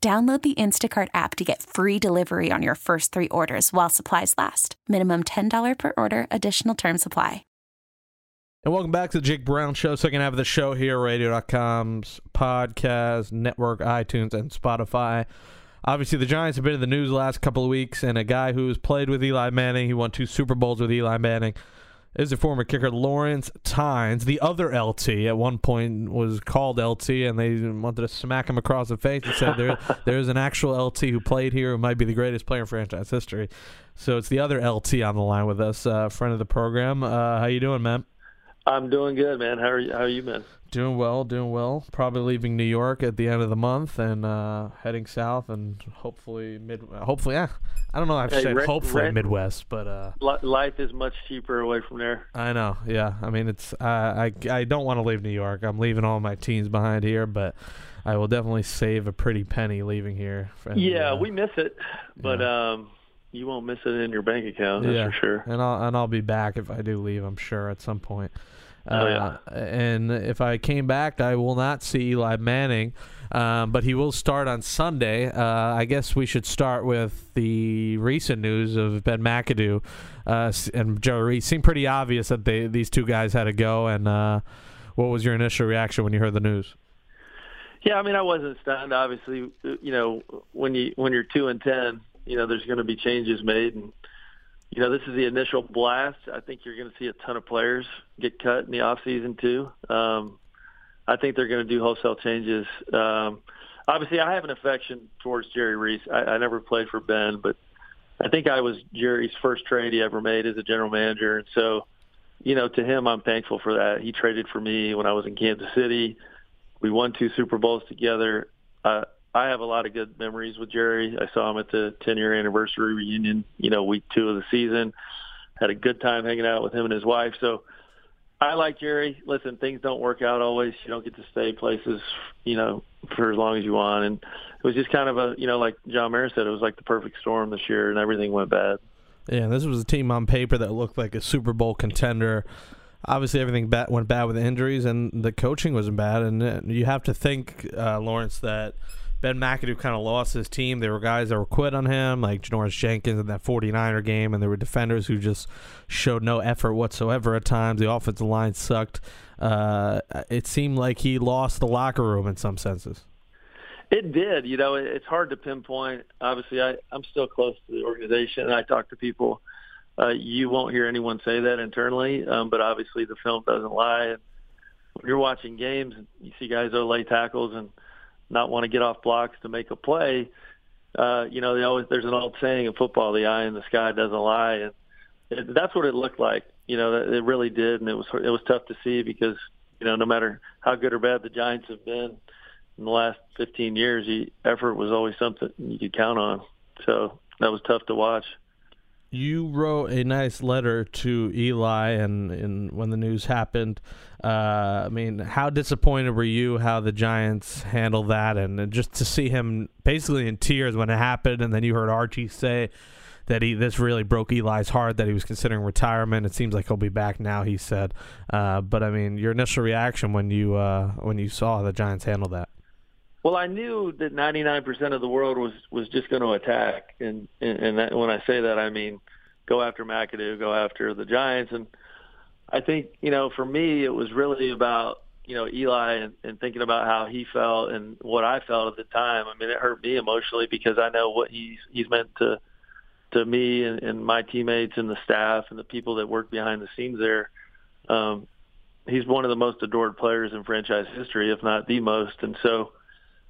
[SPEAKER 1] Download the Instacart app to get free delivery on your first three orders while supplies last. Minimum $10 per order, additional term supply.
[SPEAKER 3] And welcome back to the Jake Brown Show, second half of the show here, radio.com's podcast, network, iTunes, and Spotify. Obviously, the Giants have been in the news the last couple of weeks, and a guy who's played with Eli Manning, he won two Super Bowls with Eli Manning, is the former kicker Lawrence Tynes. The other LT at one point was called LT, and they wanted to smack him across the face and said there there is an actual LT who played here who might be the greatest player in franchise history. So it's the other LT on the line with us, uh, friend of the program. Uh, how you doing, man?
[SPEAKER 2] I'm doing good, man. How are you? How are you, man?
[SPEAKER 3] Doing well, doing well. Probably leaving New York at the end of the month and uh, heading south and hopefully mid. Hopefully, yeah. I don't know. I've
[SPEAKER 2] Hey,
[SPEAKER 3] said
[SPEAKER 2] rent-
[SPEAKER 3] hopefully
[SPEAKER 2] rent-
[SPEAKER 3] Midwest, but uh,
[SPEAKER 2] Life is much cheaper away from there.
[SPEAKER 3] I know. Yeah, I mean it's. Uh, I I don't want to leave New York. I'm leaving all my teens behind here, but I will definitely save a pretty penny leaving here. And,
[SPEAKER 2] Yeah,
[SPEAKER 3] uh,
[SPEAKER 2] we miss it, but um, you won't miss it in your bank account. That's
[SPEAKER 3] yeah,
[SPEAKER 2] for sure.
[SPEAKER 3] And I'll and I'll be back if I do leave. I'm sure at some point.
[SPEAKER 2] Oh, yeah.
[SPEAKER 3] Uh, And if I came back, I will not see Eli Manning, um, but he will start on Sunday. Uh, I guess we should start with the recent news of Ben McAdoo uh, and Joe Reese. Seemed pretty obvious that they these two guys had to go. And uh, what was your initial reaction when you heard the news?
[SPEAKER 2] Yeah, I mean, I wasn't stunned. Obviously, you know, when you when you're two and ten, you know, there's going to be changes made, and you know, this is the initial blast. I think you're going to see a ton of players get cut in the off season too. Um, I think they're going to do wholesale changes. Um, obviously, I have an affection towards Jerry Reese. I, I never played for Ben, but I think I was Jerry's first trade he ever made as a general manager, and so, you know, to him, I'm thankful for that. He traded for me when I was in Kansas City. We won two Super Bowls together. Uh, I have a lot of good memories with Jerry. I saw him at the 10 year anniversary reunion, you know, week two of the season. Had a good time hanging out with him and his wife. So I like Jerry. Listen, things don't work out always. You don't get to stay places, you know, for as long as you want. And it was just kind of a, you know, like John Mayer said, it was like the perfect storm this year and everything went bad.
[SPEAKER 3] Yeah, this was a team on paper that looked like a Super Bowl contender. Obviously, everything bad, went bad with injuries, and the coaching wasn't bad. And uh, you have to think, uh, Lawrence, that Ben McAdoo kind of lost his team. There were guys that were quit on him, like Janoris Jenkins in that 49er game, and there were defenders who just showed no effort whatsoever at times. The offensive line sucked. Uh, it seemed like he lost the locker room in some senses.
[SPEAKER 2] It did. You know, it's hard to pinpoint. Obviously, I, I'm still close to the organization, and I talk to people. Uh, you won't hear anyone say that internally, um, but obviously the film doesn't lie. When you're watching games, and you see guys that lay tackles and not want to get off blocks to make a play. uh, you know, they always there's an old saying in football: the eye in the sky doesn't lie, and it, that's what it looked like. You know, it really did, and it was it was tough to see because you know, no matter how good or bad the Giants have been in the last 15 years, the effort was always something you could count on. So that was tough to watch.
[SPEAKER 3] You wrote a nice letter to Eli, and, and when the news happened, uh, I mean, how disappointed were you how the Giants handled that, and just to see him basically in tears when it happened, and then you heard Archie say that he this really broke Eli's heart that he was considering retirement. It seems like he'll be back now. He said, uh, but I mean, your initial reaction when you uh, when you saw the Giants handle that.
[SPEAKER 2] Well, I knew that 99% of the world was was just going to attack, and and, and that, when I say that, I mean go after McAdoo, go after the Giants, and I think you know for me it was really about you know Eli and, and thinking about how he felt and what I felt at the time. I mean, it hurt me emotionally because I know what he's he's meant to to me and, and my teammates and the staff and the people that work behind the scenes there. Um, he's one of the most adored players in franchise history, if not the most, and so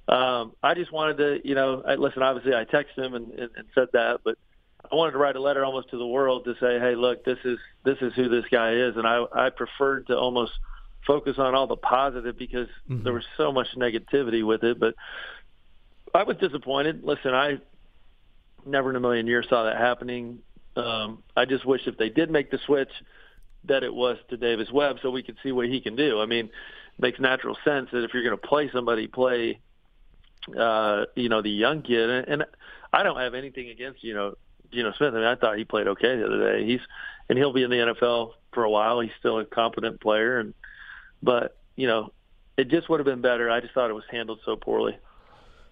[SPEAKER 2] um, I just wanted to, you know, I, listen. Obviously, I texted him and, and, and said that, but I wanted to write a letter almost to the world to say, hey, look, this is this is who this guy is, and I I preferred to almost focus on all the positive because mm-hmm. there was so much negativity with it. But I was disappointed. Listen, I never in a million years saw that happening. Um, I just wish if they did make the switch, that it was to Davis Webb so we could see what he can do. I mean, it makes natural sense that if you're going to play somebody, play uh, you know, the young kid. And, and I don't have anything against, you know, Geno Smith. I mean, I thought he played okay the other day. He's and he'll be in the NFL for a while. He's still a competent player, and but you know, it just would have been better. I just thought it was handled so poorly.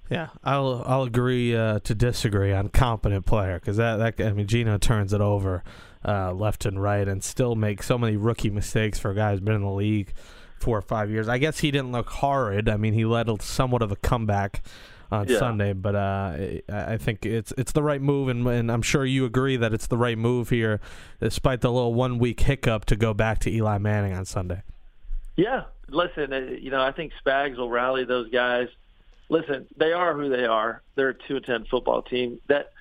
[SPEAKER 3] Yeah, I'll I'll agree uh, to disagree on competent player because that that I mean Geno turns it over uh, left and right and still makes so many rookie mistakes for a guy who's been in the league four or five years. I guess he didn't look horrid. I mean, he led a, somewhat of a comeback on yeah. Sunday, but uh, I think it's it's the right move, and, and, I'm sure you agree that it's the right move here, despite the little one week hiccup to go back to Eli Manning on Sunday.
[SPEAKER 2] Yeah, listen, uh, you know I think Spags will rally those guys. Listen, they are who they are. They're a two and ten football team. That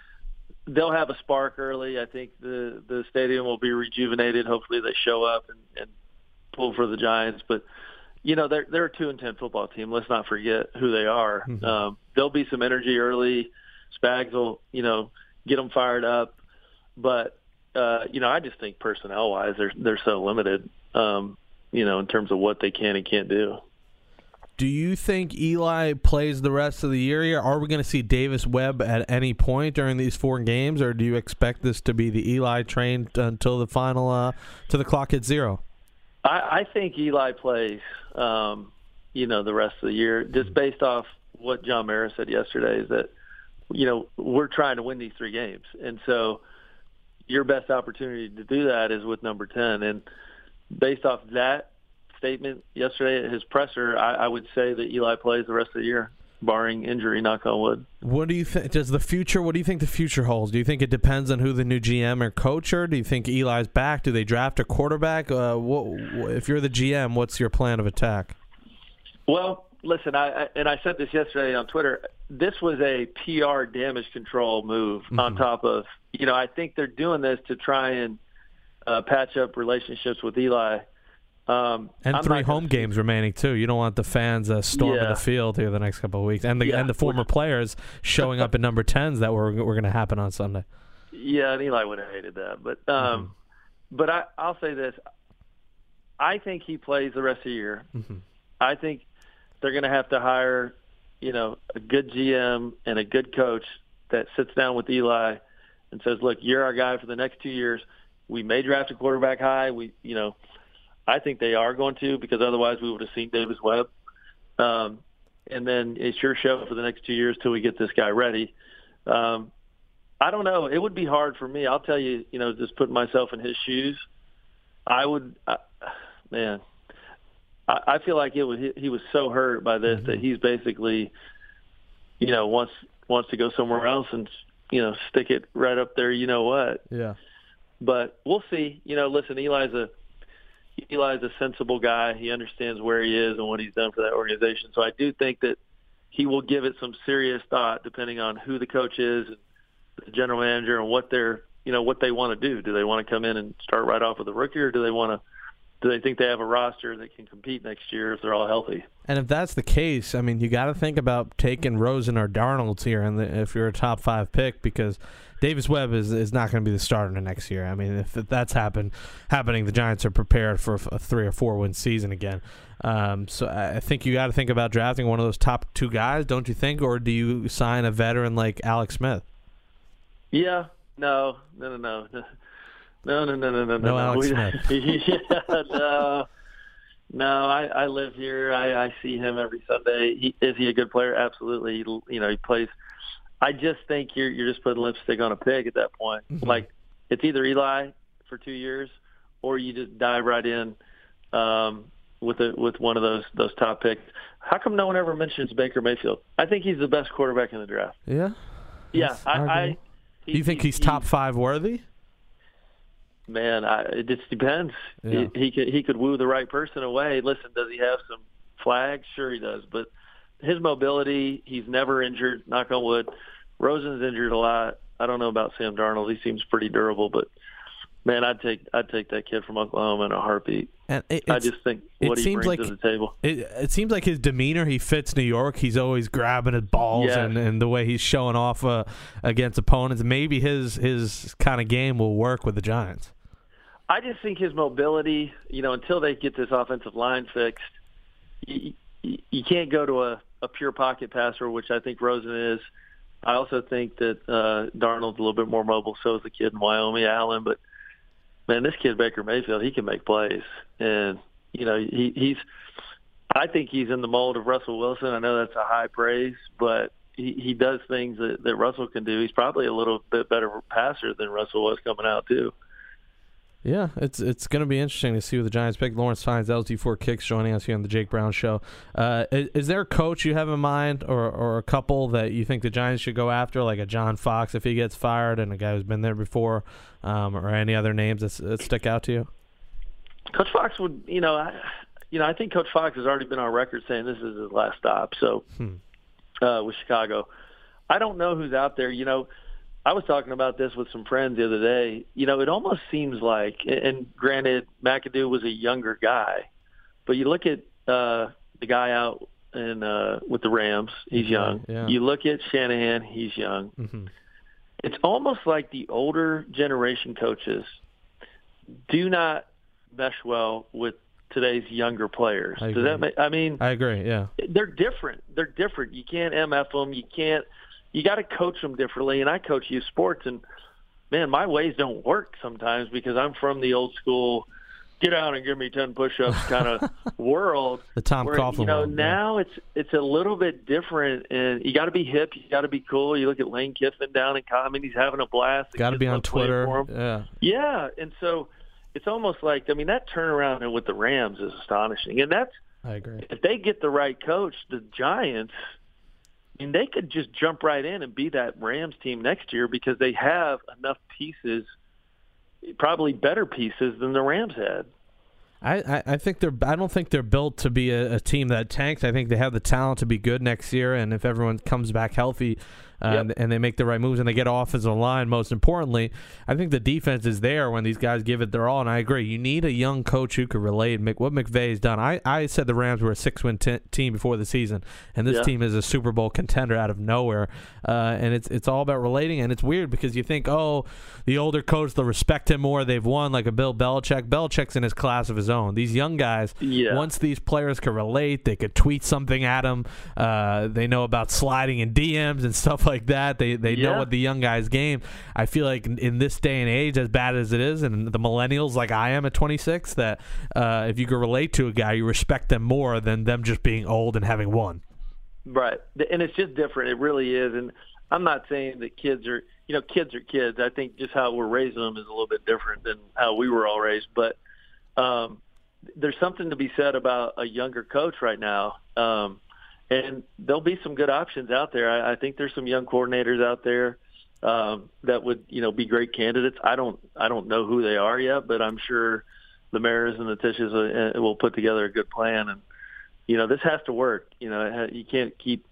[SPEAKER 2] they'll have a spark early. I think the the stadium will be rejuvenated. Hopefully, they show up and, and pull for the Giants, but you know they're they're a two and ten football team. Let's not forget who they are. Mm-hmm. Um, there'll be some energy early. Spags will you know get them fired up, but uh, you know I just think personnel wise they're they're so limited. Um, you know in terms of what they can and can't do.
[SPEAKER 3] Do you think Eli plays the rest of the year here? Are we going to see Davis Webb at any point during these four games, or do you expect this to be the Eli train until the final, uh, to the clock hits zero?
[SPEAKER 2] I, I think Eli plays, um, you know, the rest of the year, just based off what John Mara said yesterday. Is that you know we're trying to win these three games, and so your best opportunity to do that is with number ten. And based off that statement yesterday at his presser, I, I would say that Eli plays the rest of the year barring injury. Knock on wood.
[SPEAKER 3] What do you think? Does the future? What do you think the future holds? Do you think it depends on who the new GM or coach are? Do you think Eli's back? Do they draft a quarterback? Uh, what, if you're the GM, what's your plan of attack?
[SPEAKER 2] Well, listen, I, I and I said this yesterday on Twitter. This was a PR damage control move mm-hmm. on top of you know I think they're doing this to try and uh, patch up relationships with Eli
[SPEAKER 3] um, and I'm three home games remaining too. You don't want the fans uh, storming yeah. the field here the next couple of weeks, and the yeah. and the former players showing up in number tens that were were going to happen on Sunday.
[SPEAKER 2] Yeah, and Eli would have hated that, but um, mm-hmm. but I I'll say this: I think he plays the rest of the year. Mm-hmm. I think they're going to have to hire, you know, a good GM and a good coach that sits down with Eli and says, "Look, you're our guy for the next two years. We may draft a quarterback high. We, you know." I think they are going to because otherwise we would have seen Davis Webb. Um, and then it's your show for the next two years till we get this guy ready. Um, I don't know. It would be hard for me. I'll tell you, you know, just putting myself in his shoes, I would, uh, man, I, I feel like it was, he, he was so hurt by this mm-hmm. that he's basically, you know, wants, wants to go somewhere else and, you know, stick it right up there. You know what?
[SPEAKER 3] Yeah.
[SPEAKER 2] But we'll see. You know, listen, Eli's a, Eli's a sensible guy. He understands where he is and what he's done for that organization. So I do think that he will give it some serious thought depending on who the coach is, the general manager, and what they're you know what they want to do. Do they want to come in and start right off with a rookie, or do they want to do they think they have a roster that can compete next year if they're all healthy?
[SPEAKER 3] And if that's the case, I mean, you got to think about taking Rosen or Darnold's here, and if you're a top five pick, because Davis Webb is, is not going to be the starter next year. I mean, if that's happen happening, the Giants are prepared for a three or four win season again. Um, so I think you got to think about drafting one of those top two guys, don't you think, or do you sign a veteran like Alex Smith?
[SPEAKER 2] Yeah, no, no, no, no. No, no, no, no, no,
[SPEAKER 3] no. No, Alex Smith.
[SPEAKER 2] yeah, no, no. I, I live here. I, I see him every Sunday. He, is he a good player? Absolutely. He, you know, he plays. I just think you're you're just putting lipstick on a pig at that point. Mm-hmm. Like it's either Eli for two years, or you just dive right in um, with a, with one of those those top picks. How come no one ever mentions Baker Mayfield? I think he's the best quarterback in the draft.
[SPEAKER 3] Yeah.
[SPEAKER 2] Yeah, I. I
[SPEAKER 3] he, you think he's top five worthy?
[SPEAKER 2] Man, I, it just depends.
[SPEAKER 3] Yeah.
[SPEAKER 2] He, he could he could woo the right person away. Listen, does he have some flags? Sure, he does. But his mobility, he's never injured. Knock on wood. Rosen's injured a lot. I don't know about Sam Darnold. He seems pretty durable, but man, I'd take I'd take that kid from Oklahoma in a heartbeat.
[SPEAKER 3] And it,
[SPEAKER 2] I just think what he brings
[SPEAKER 3] like,
[SPEAKER 2] to the table.
[SPEAKER 3] It, it seems like his demeanor. He fits New York. He's always grabbing at balls,
[SPEAKER 2] yes.
[SPEAKER 3] and, and the way he's showing off uh, against opponents. Maybe his his kind of game will work with the Giants.
[SPEAKER 2] I just think his mobility. You know, until they get this offensive line fixed, you, you, you can't go to a, a pure pocket passer, which I think Rosen is. I also think that uh, Darnold's a little bit more mobile. So is the kid in Wyoming, Allen. But man, this kid Baker Mayfield, he can make plays, and you know he, he's. I think he's in the mold of Russell Wilson. I know that's a high praise, but he, he does things that, that Russell can do. He's probably a little bit better passer than Russell was coming out too.
[SPEAKER 3] Yeah, it's it's going to be interesting to see what the Giants pick. Lawrence Tynes, LT4 Kicks, joining us here on the Jake Brown Show. Uh, is, is, there a coach you have in mind, or or a couple that you think the Giants should go after, like a John Fox if he gets fired, and a guy who's been there before, um, or any other names that, that stick out to you?
[SPEAKER 2] Coach Fox would, you know, I, you know, I think Coach Fox has already been on record saying this is his last stop. So hmm. uh, with Chicago, I don't know who's out there. You know I was talking about this with some friends the other day. You know, it almost seems like, and granted, McAdoo was a younger guy, but you look at uh, the guy out in uh, with the Rams, he's young.
[SPEAKER 3] Yeah.
[SPEAKER 2] You look at Shanahan, he's young.
[SPEAKER 3] Mm-hmm.
[SPEAKER 2] It's almost like the older generation coaches do not mesh well with today's younger players.
[SPEAKER 3] I
[SPEAKER 2] Does that make? I mean,
[SPEAKER 3] I agree. Yeah,
[SPEAKER 2] they're different. They're different. You can't mf them. You can't you got to coach them differently. And I coach youth sports, and man, my ways don't work sometimes because I'm from the old school. Get out and give me ten push-ups kind of world.
[SPEAKER 3] The Tom
[SPEAKER 2] where,
[SPEAKER 3] Coughlin.
[SPEAKER 2] You know,
[SPEAKER 3] one,
[SPEAKER 2] now
[SPEAKER 3] yeah.
[SPEAKER 2] it's it's a little bit different, and you got to be hip. You got to be cool. You look at Lane Kiffin down in Common; he's having a blast.
[SPEAKER 3] Got to be on Twitter.
[SPEAKER 2] Yeah, yeah, and so it's almost like I mean that turnaround with the Rams is astonishing, and that's
[SPEAKER 3] I agree.
[SPEAKER 2] If they get the right coach, the Giants I mean, they could just jump right in and be that Rams team next year because they have enough pieces, probably better pieces than the Rams had.
[SPEAKER 3] I, I think they're. I don't think they're built to be a, a, team that tanks. I think they have the talent to be good next year, and if everyone comes back healthy, uh,
[SPEAKER 2] Yep.
[SPEAKER 3] and, and they make the right moves and they get offensive line. Most importantly, I think the defense is there when these guys give it their all. And I agree, you need a young coach who can relate. Mc, what McVay's done. I, I said the Rams were a six win t- team before the season, and this
[SPEAKER 2] Yeah.
[SPEAKER 3] team is a Super Bowl contender out of nowhere. Uh, and it's it's all about relating. And it's weird because you think, oh, the older coach, they'll respect him more. They've won like a Bill Belichick. Belichick's in his class of his own. These young guys,
[SPEAKER 2] Yeah.
[SPEAKER 3] once these players can relate, they could tweet something at them. Uh, they know about sliding in DMs and stuff like that. They they know what the young guys game. I feel like in, in this day and age, as bad as it is, and the millennials like I am at 26, that uh, if you can relate to a guy, you respect them more than them just being old and having won.
[SPEAKER 2] Right, and it's just different. It really is. And I'm not saying that kids are, you know, kids are kids. I think just how we're raising them is a little bit different than how we were all raised. But um, there's something to be said about a younger coach right now. Um, and there'll be some good options out there. I, I think there's some young coordinators out there um, that would, you know, be great candidates. I don't, I don't know who they are yet, but I'm sure the Maras and the Tisches uh, will put together a good plan. And you know, this has to work. You know, you can't keep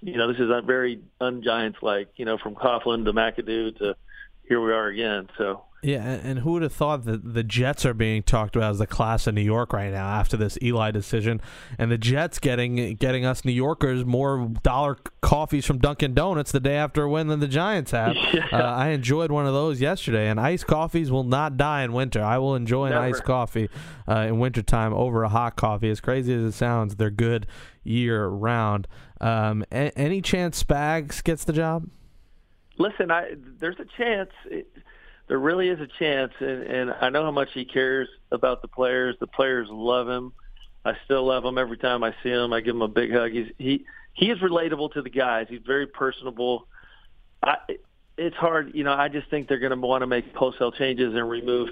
[SPEAKER 2] you know, this is a very un-Giants like. You know, from Coughlin to McAdoo to here we are again. So
[SPEAKER 3] Yeah, and, who would have thought that the Jets are being talked about as the class of New York right now after this Eli decision, and the Jets getting getting us New Yorkers more dollar coffees from Dunkin' Donuts the day after a win than the Giants have.
[SPEAKER 2] Yeah.
[SPEAKER 3] Uh, I enjoyed one of those yesterday, and iced coffees will not die in winter. I will enjoy an
[SPEAKER 2] Never.
[SPEAKER 3] iced coffee uh, in wintertime over a hot coffee. As crazy as it sounds, they're good year round. Um, a- any chance Spags gets the job?
[SPEAKER 2] listen, I there's a chance. It, there really is a chance, and, and I know how much he cares about the players. The players love him. I still love him every time I see him. I give him a big hug. He's he he is relatable to the guys. He's very personable. I it's hard, you know. I just think they're going to want to make wholesale changes and remove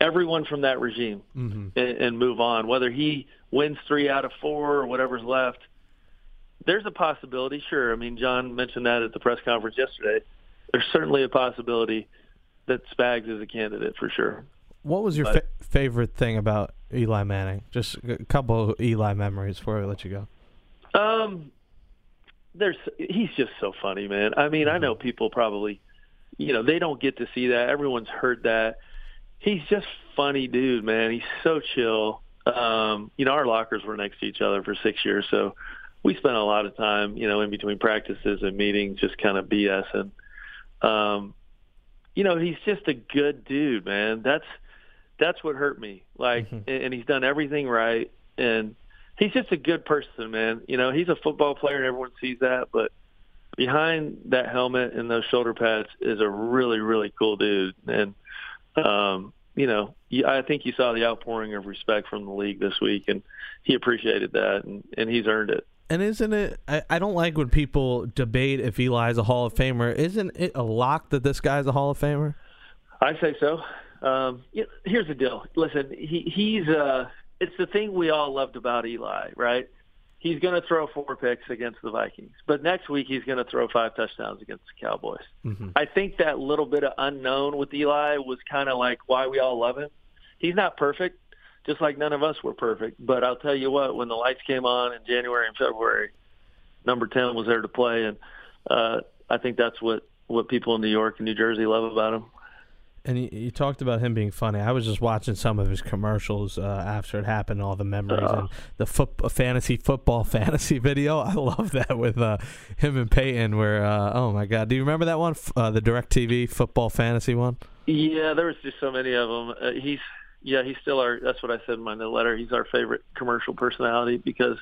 [SPEAKER 2] everyone from that regime
[SPEAKER 3] Mm-hmm.
[SPEAKER 2] and, and move on. Whether he wins three out of four or whatever's left, there's a possibility. Sure, I mean John mentioned that at the press conference yesterday. There's certainly a possibility that Spags is a candidate for sure.
[SPEAKER 3] What was your
[SPEAKER 2] But-
[SPEAKER 3] fa- favorite thing about Eli Manning? Just a couple of Eli memories before I let you go.
[SPEAKER 2] Um, there's he's just so funny, man. I mean, I know people probably, you know, they don't get to see that. Everyone's heard that. He's just funny, dude, man. He's so chill. Um, you know, our lockers were next to each other for six years, so we spent a lot of time, you know, in between practices and meetings, just kind of BSing. Um, you know, he's just a good dude, man. That's that's what hurt me. Like,
[SPEAKER 3] Mhm.
[SPEAKER 2] and, he's done everything right, and he's just a good person, man. You know, he's a football player, and everyone sees that, but behind that helmet and those shoulder pads is a really, really cool dude. And um, you know, I think you saw the outpouring of respect from the league this week, and he appreciated that, and, and he's earned it.
[SPEAKER 3] And isn't it? I, I don't like when people debate if Eli's a Hall of Famer. Isn't it a lock that this guy's a Hall of Famer?
[SPEAKER 2] I say so. Um, you here's the deal. Listen, he, he's uh, it's the thing we all loved about Eli, right? He's going to throw four picks against the Vikings, but next week he's going to throw five touchdowns against the Cowboys.
[SPEAKER 3] Mm-hmm.
[SPEAKER 2] I think that little bit of unknown with Eli was kind of like why we all love him. He's not perfect, just like none of us were perfect. But I'll tell you what, when the lights came on in January and February, number ten was there to play, and uh, I think that's what what people in New York and New Jersey love about him.
[SPEAKER 3] And you, you talked about him being funny. I was just watching some of his commercials uh, after it happened, all the memories
[SPEAKER 2] Oh.
[SPEAKER 3] and the foot, fantasy football fantasy video. I love that with uh, him and Peyton. Where uh, oh my god, do you remember that one? Uh, the Directv football fantasy one.
[SPEAKER 2] Yeah, there was just so many of them. Uh, he's yeah, he's still our. That's what I said in my letter. He's our favorite commercial personality because,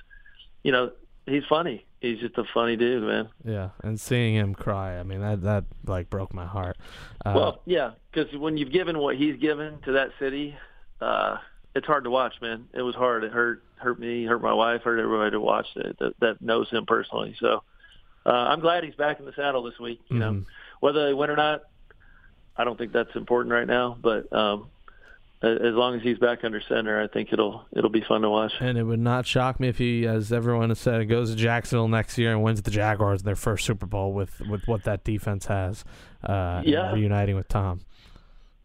[SPEAKER 2] you know, he's funny. He's just a funny dude, man.
[SPEAKER 3] Yeah, and seeing him cry, I mean that that like broke my heart. Uh,
[SPEAKER 2] well, yeah, because when you've given what he's given to that city, uh, it's hard to watch, man. It was hard. It hurt hurt me, hurt my wife, hurt everybody to watch it that, that knows him personally. So uh, I'm glad he's back in the saddle this week. You know,
[SPEAKER 3] Mhm.
[SPEAKER 2] whether they win or not, I don't think that's important right now. But um, as long as he's back under center, I think it'll it'll be fun to watch.
[SPEAKER 3] And it would not shock me if he, as everyone has said, goes to Jacksonville next year and wins the Jaguars their first Super Bowl with, with what that defense has. Uh,
[SPEAKER 2] Yeah.
[SPEAKER 3] reuniting with Tom.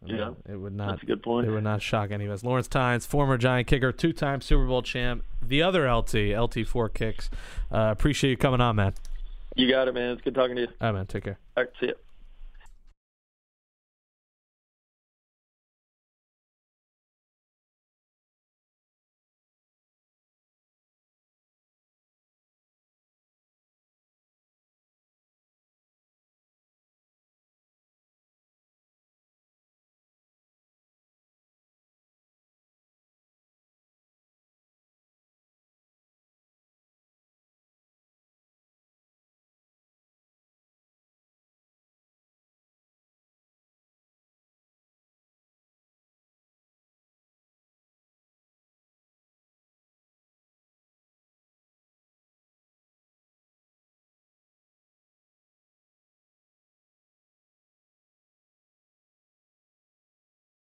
[SPEAKER 2] Yeah.
[SPEAKER 3] it would not.
[SPEAKER 2] That's a good point.
[SPEAKER 3] It would not shock any of us. Lawrence Tynes, former Giant kicker, two-time Super Bowl champ. The other LT, LT4 kicks. Uh, appreciate you coming on, man.
[SPEAKER 2] You got it, man. It's good talking to you.
[SPEAKER 3] All right, man. Take care.
[SPEAKER 2] All right, see you.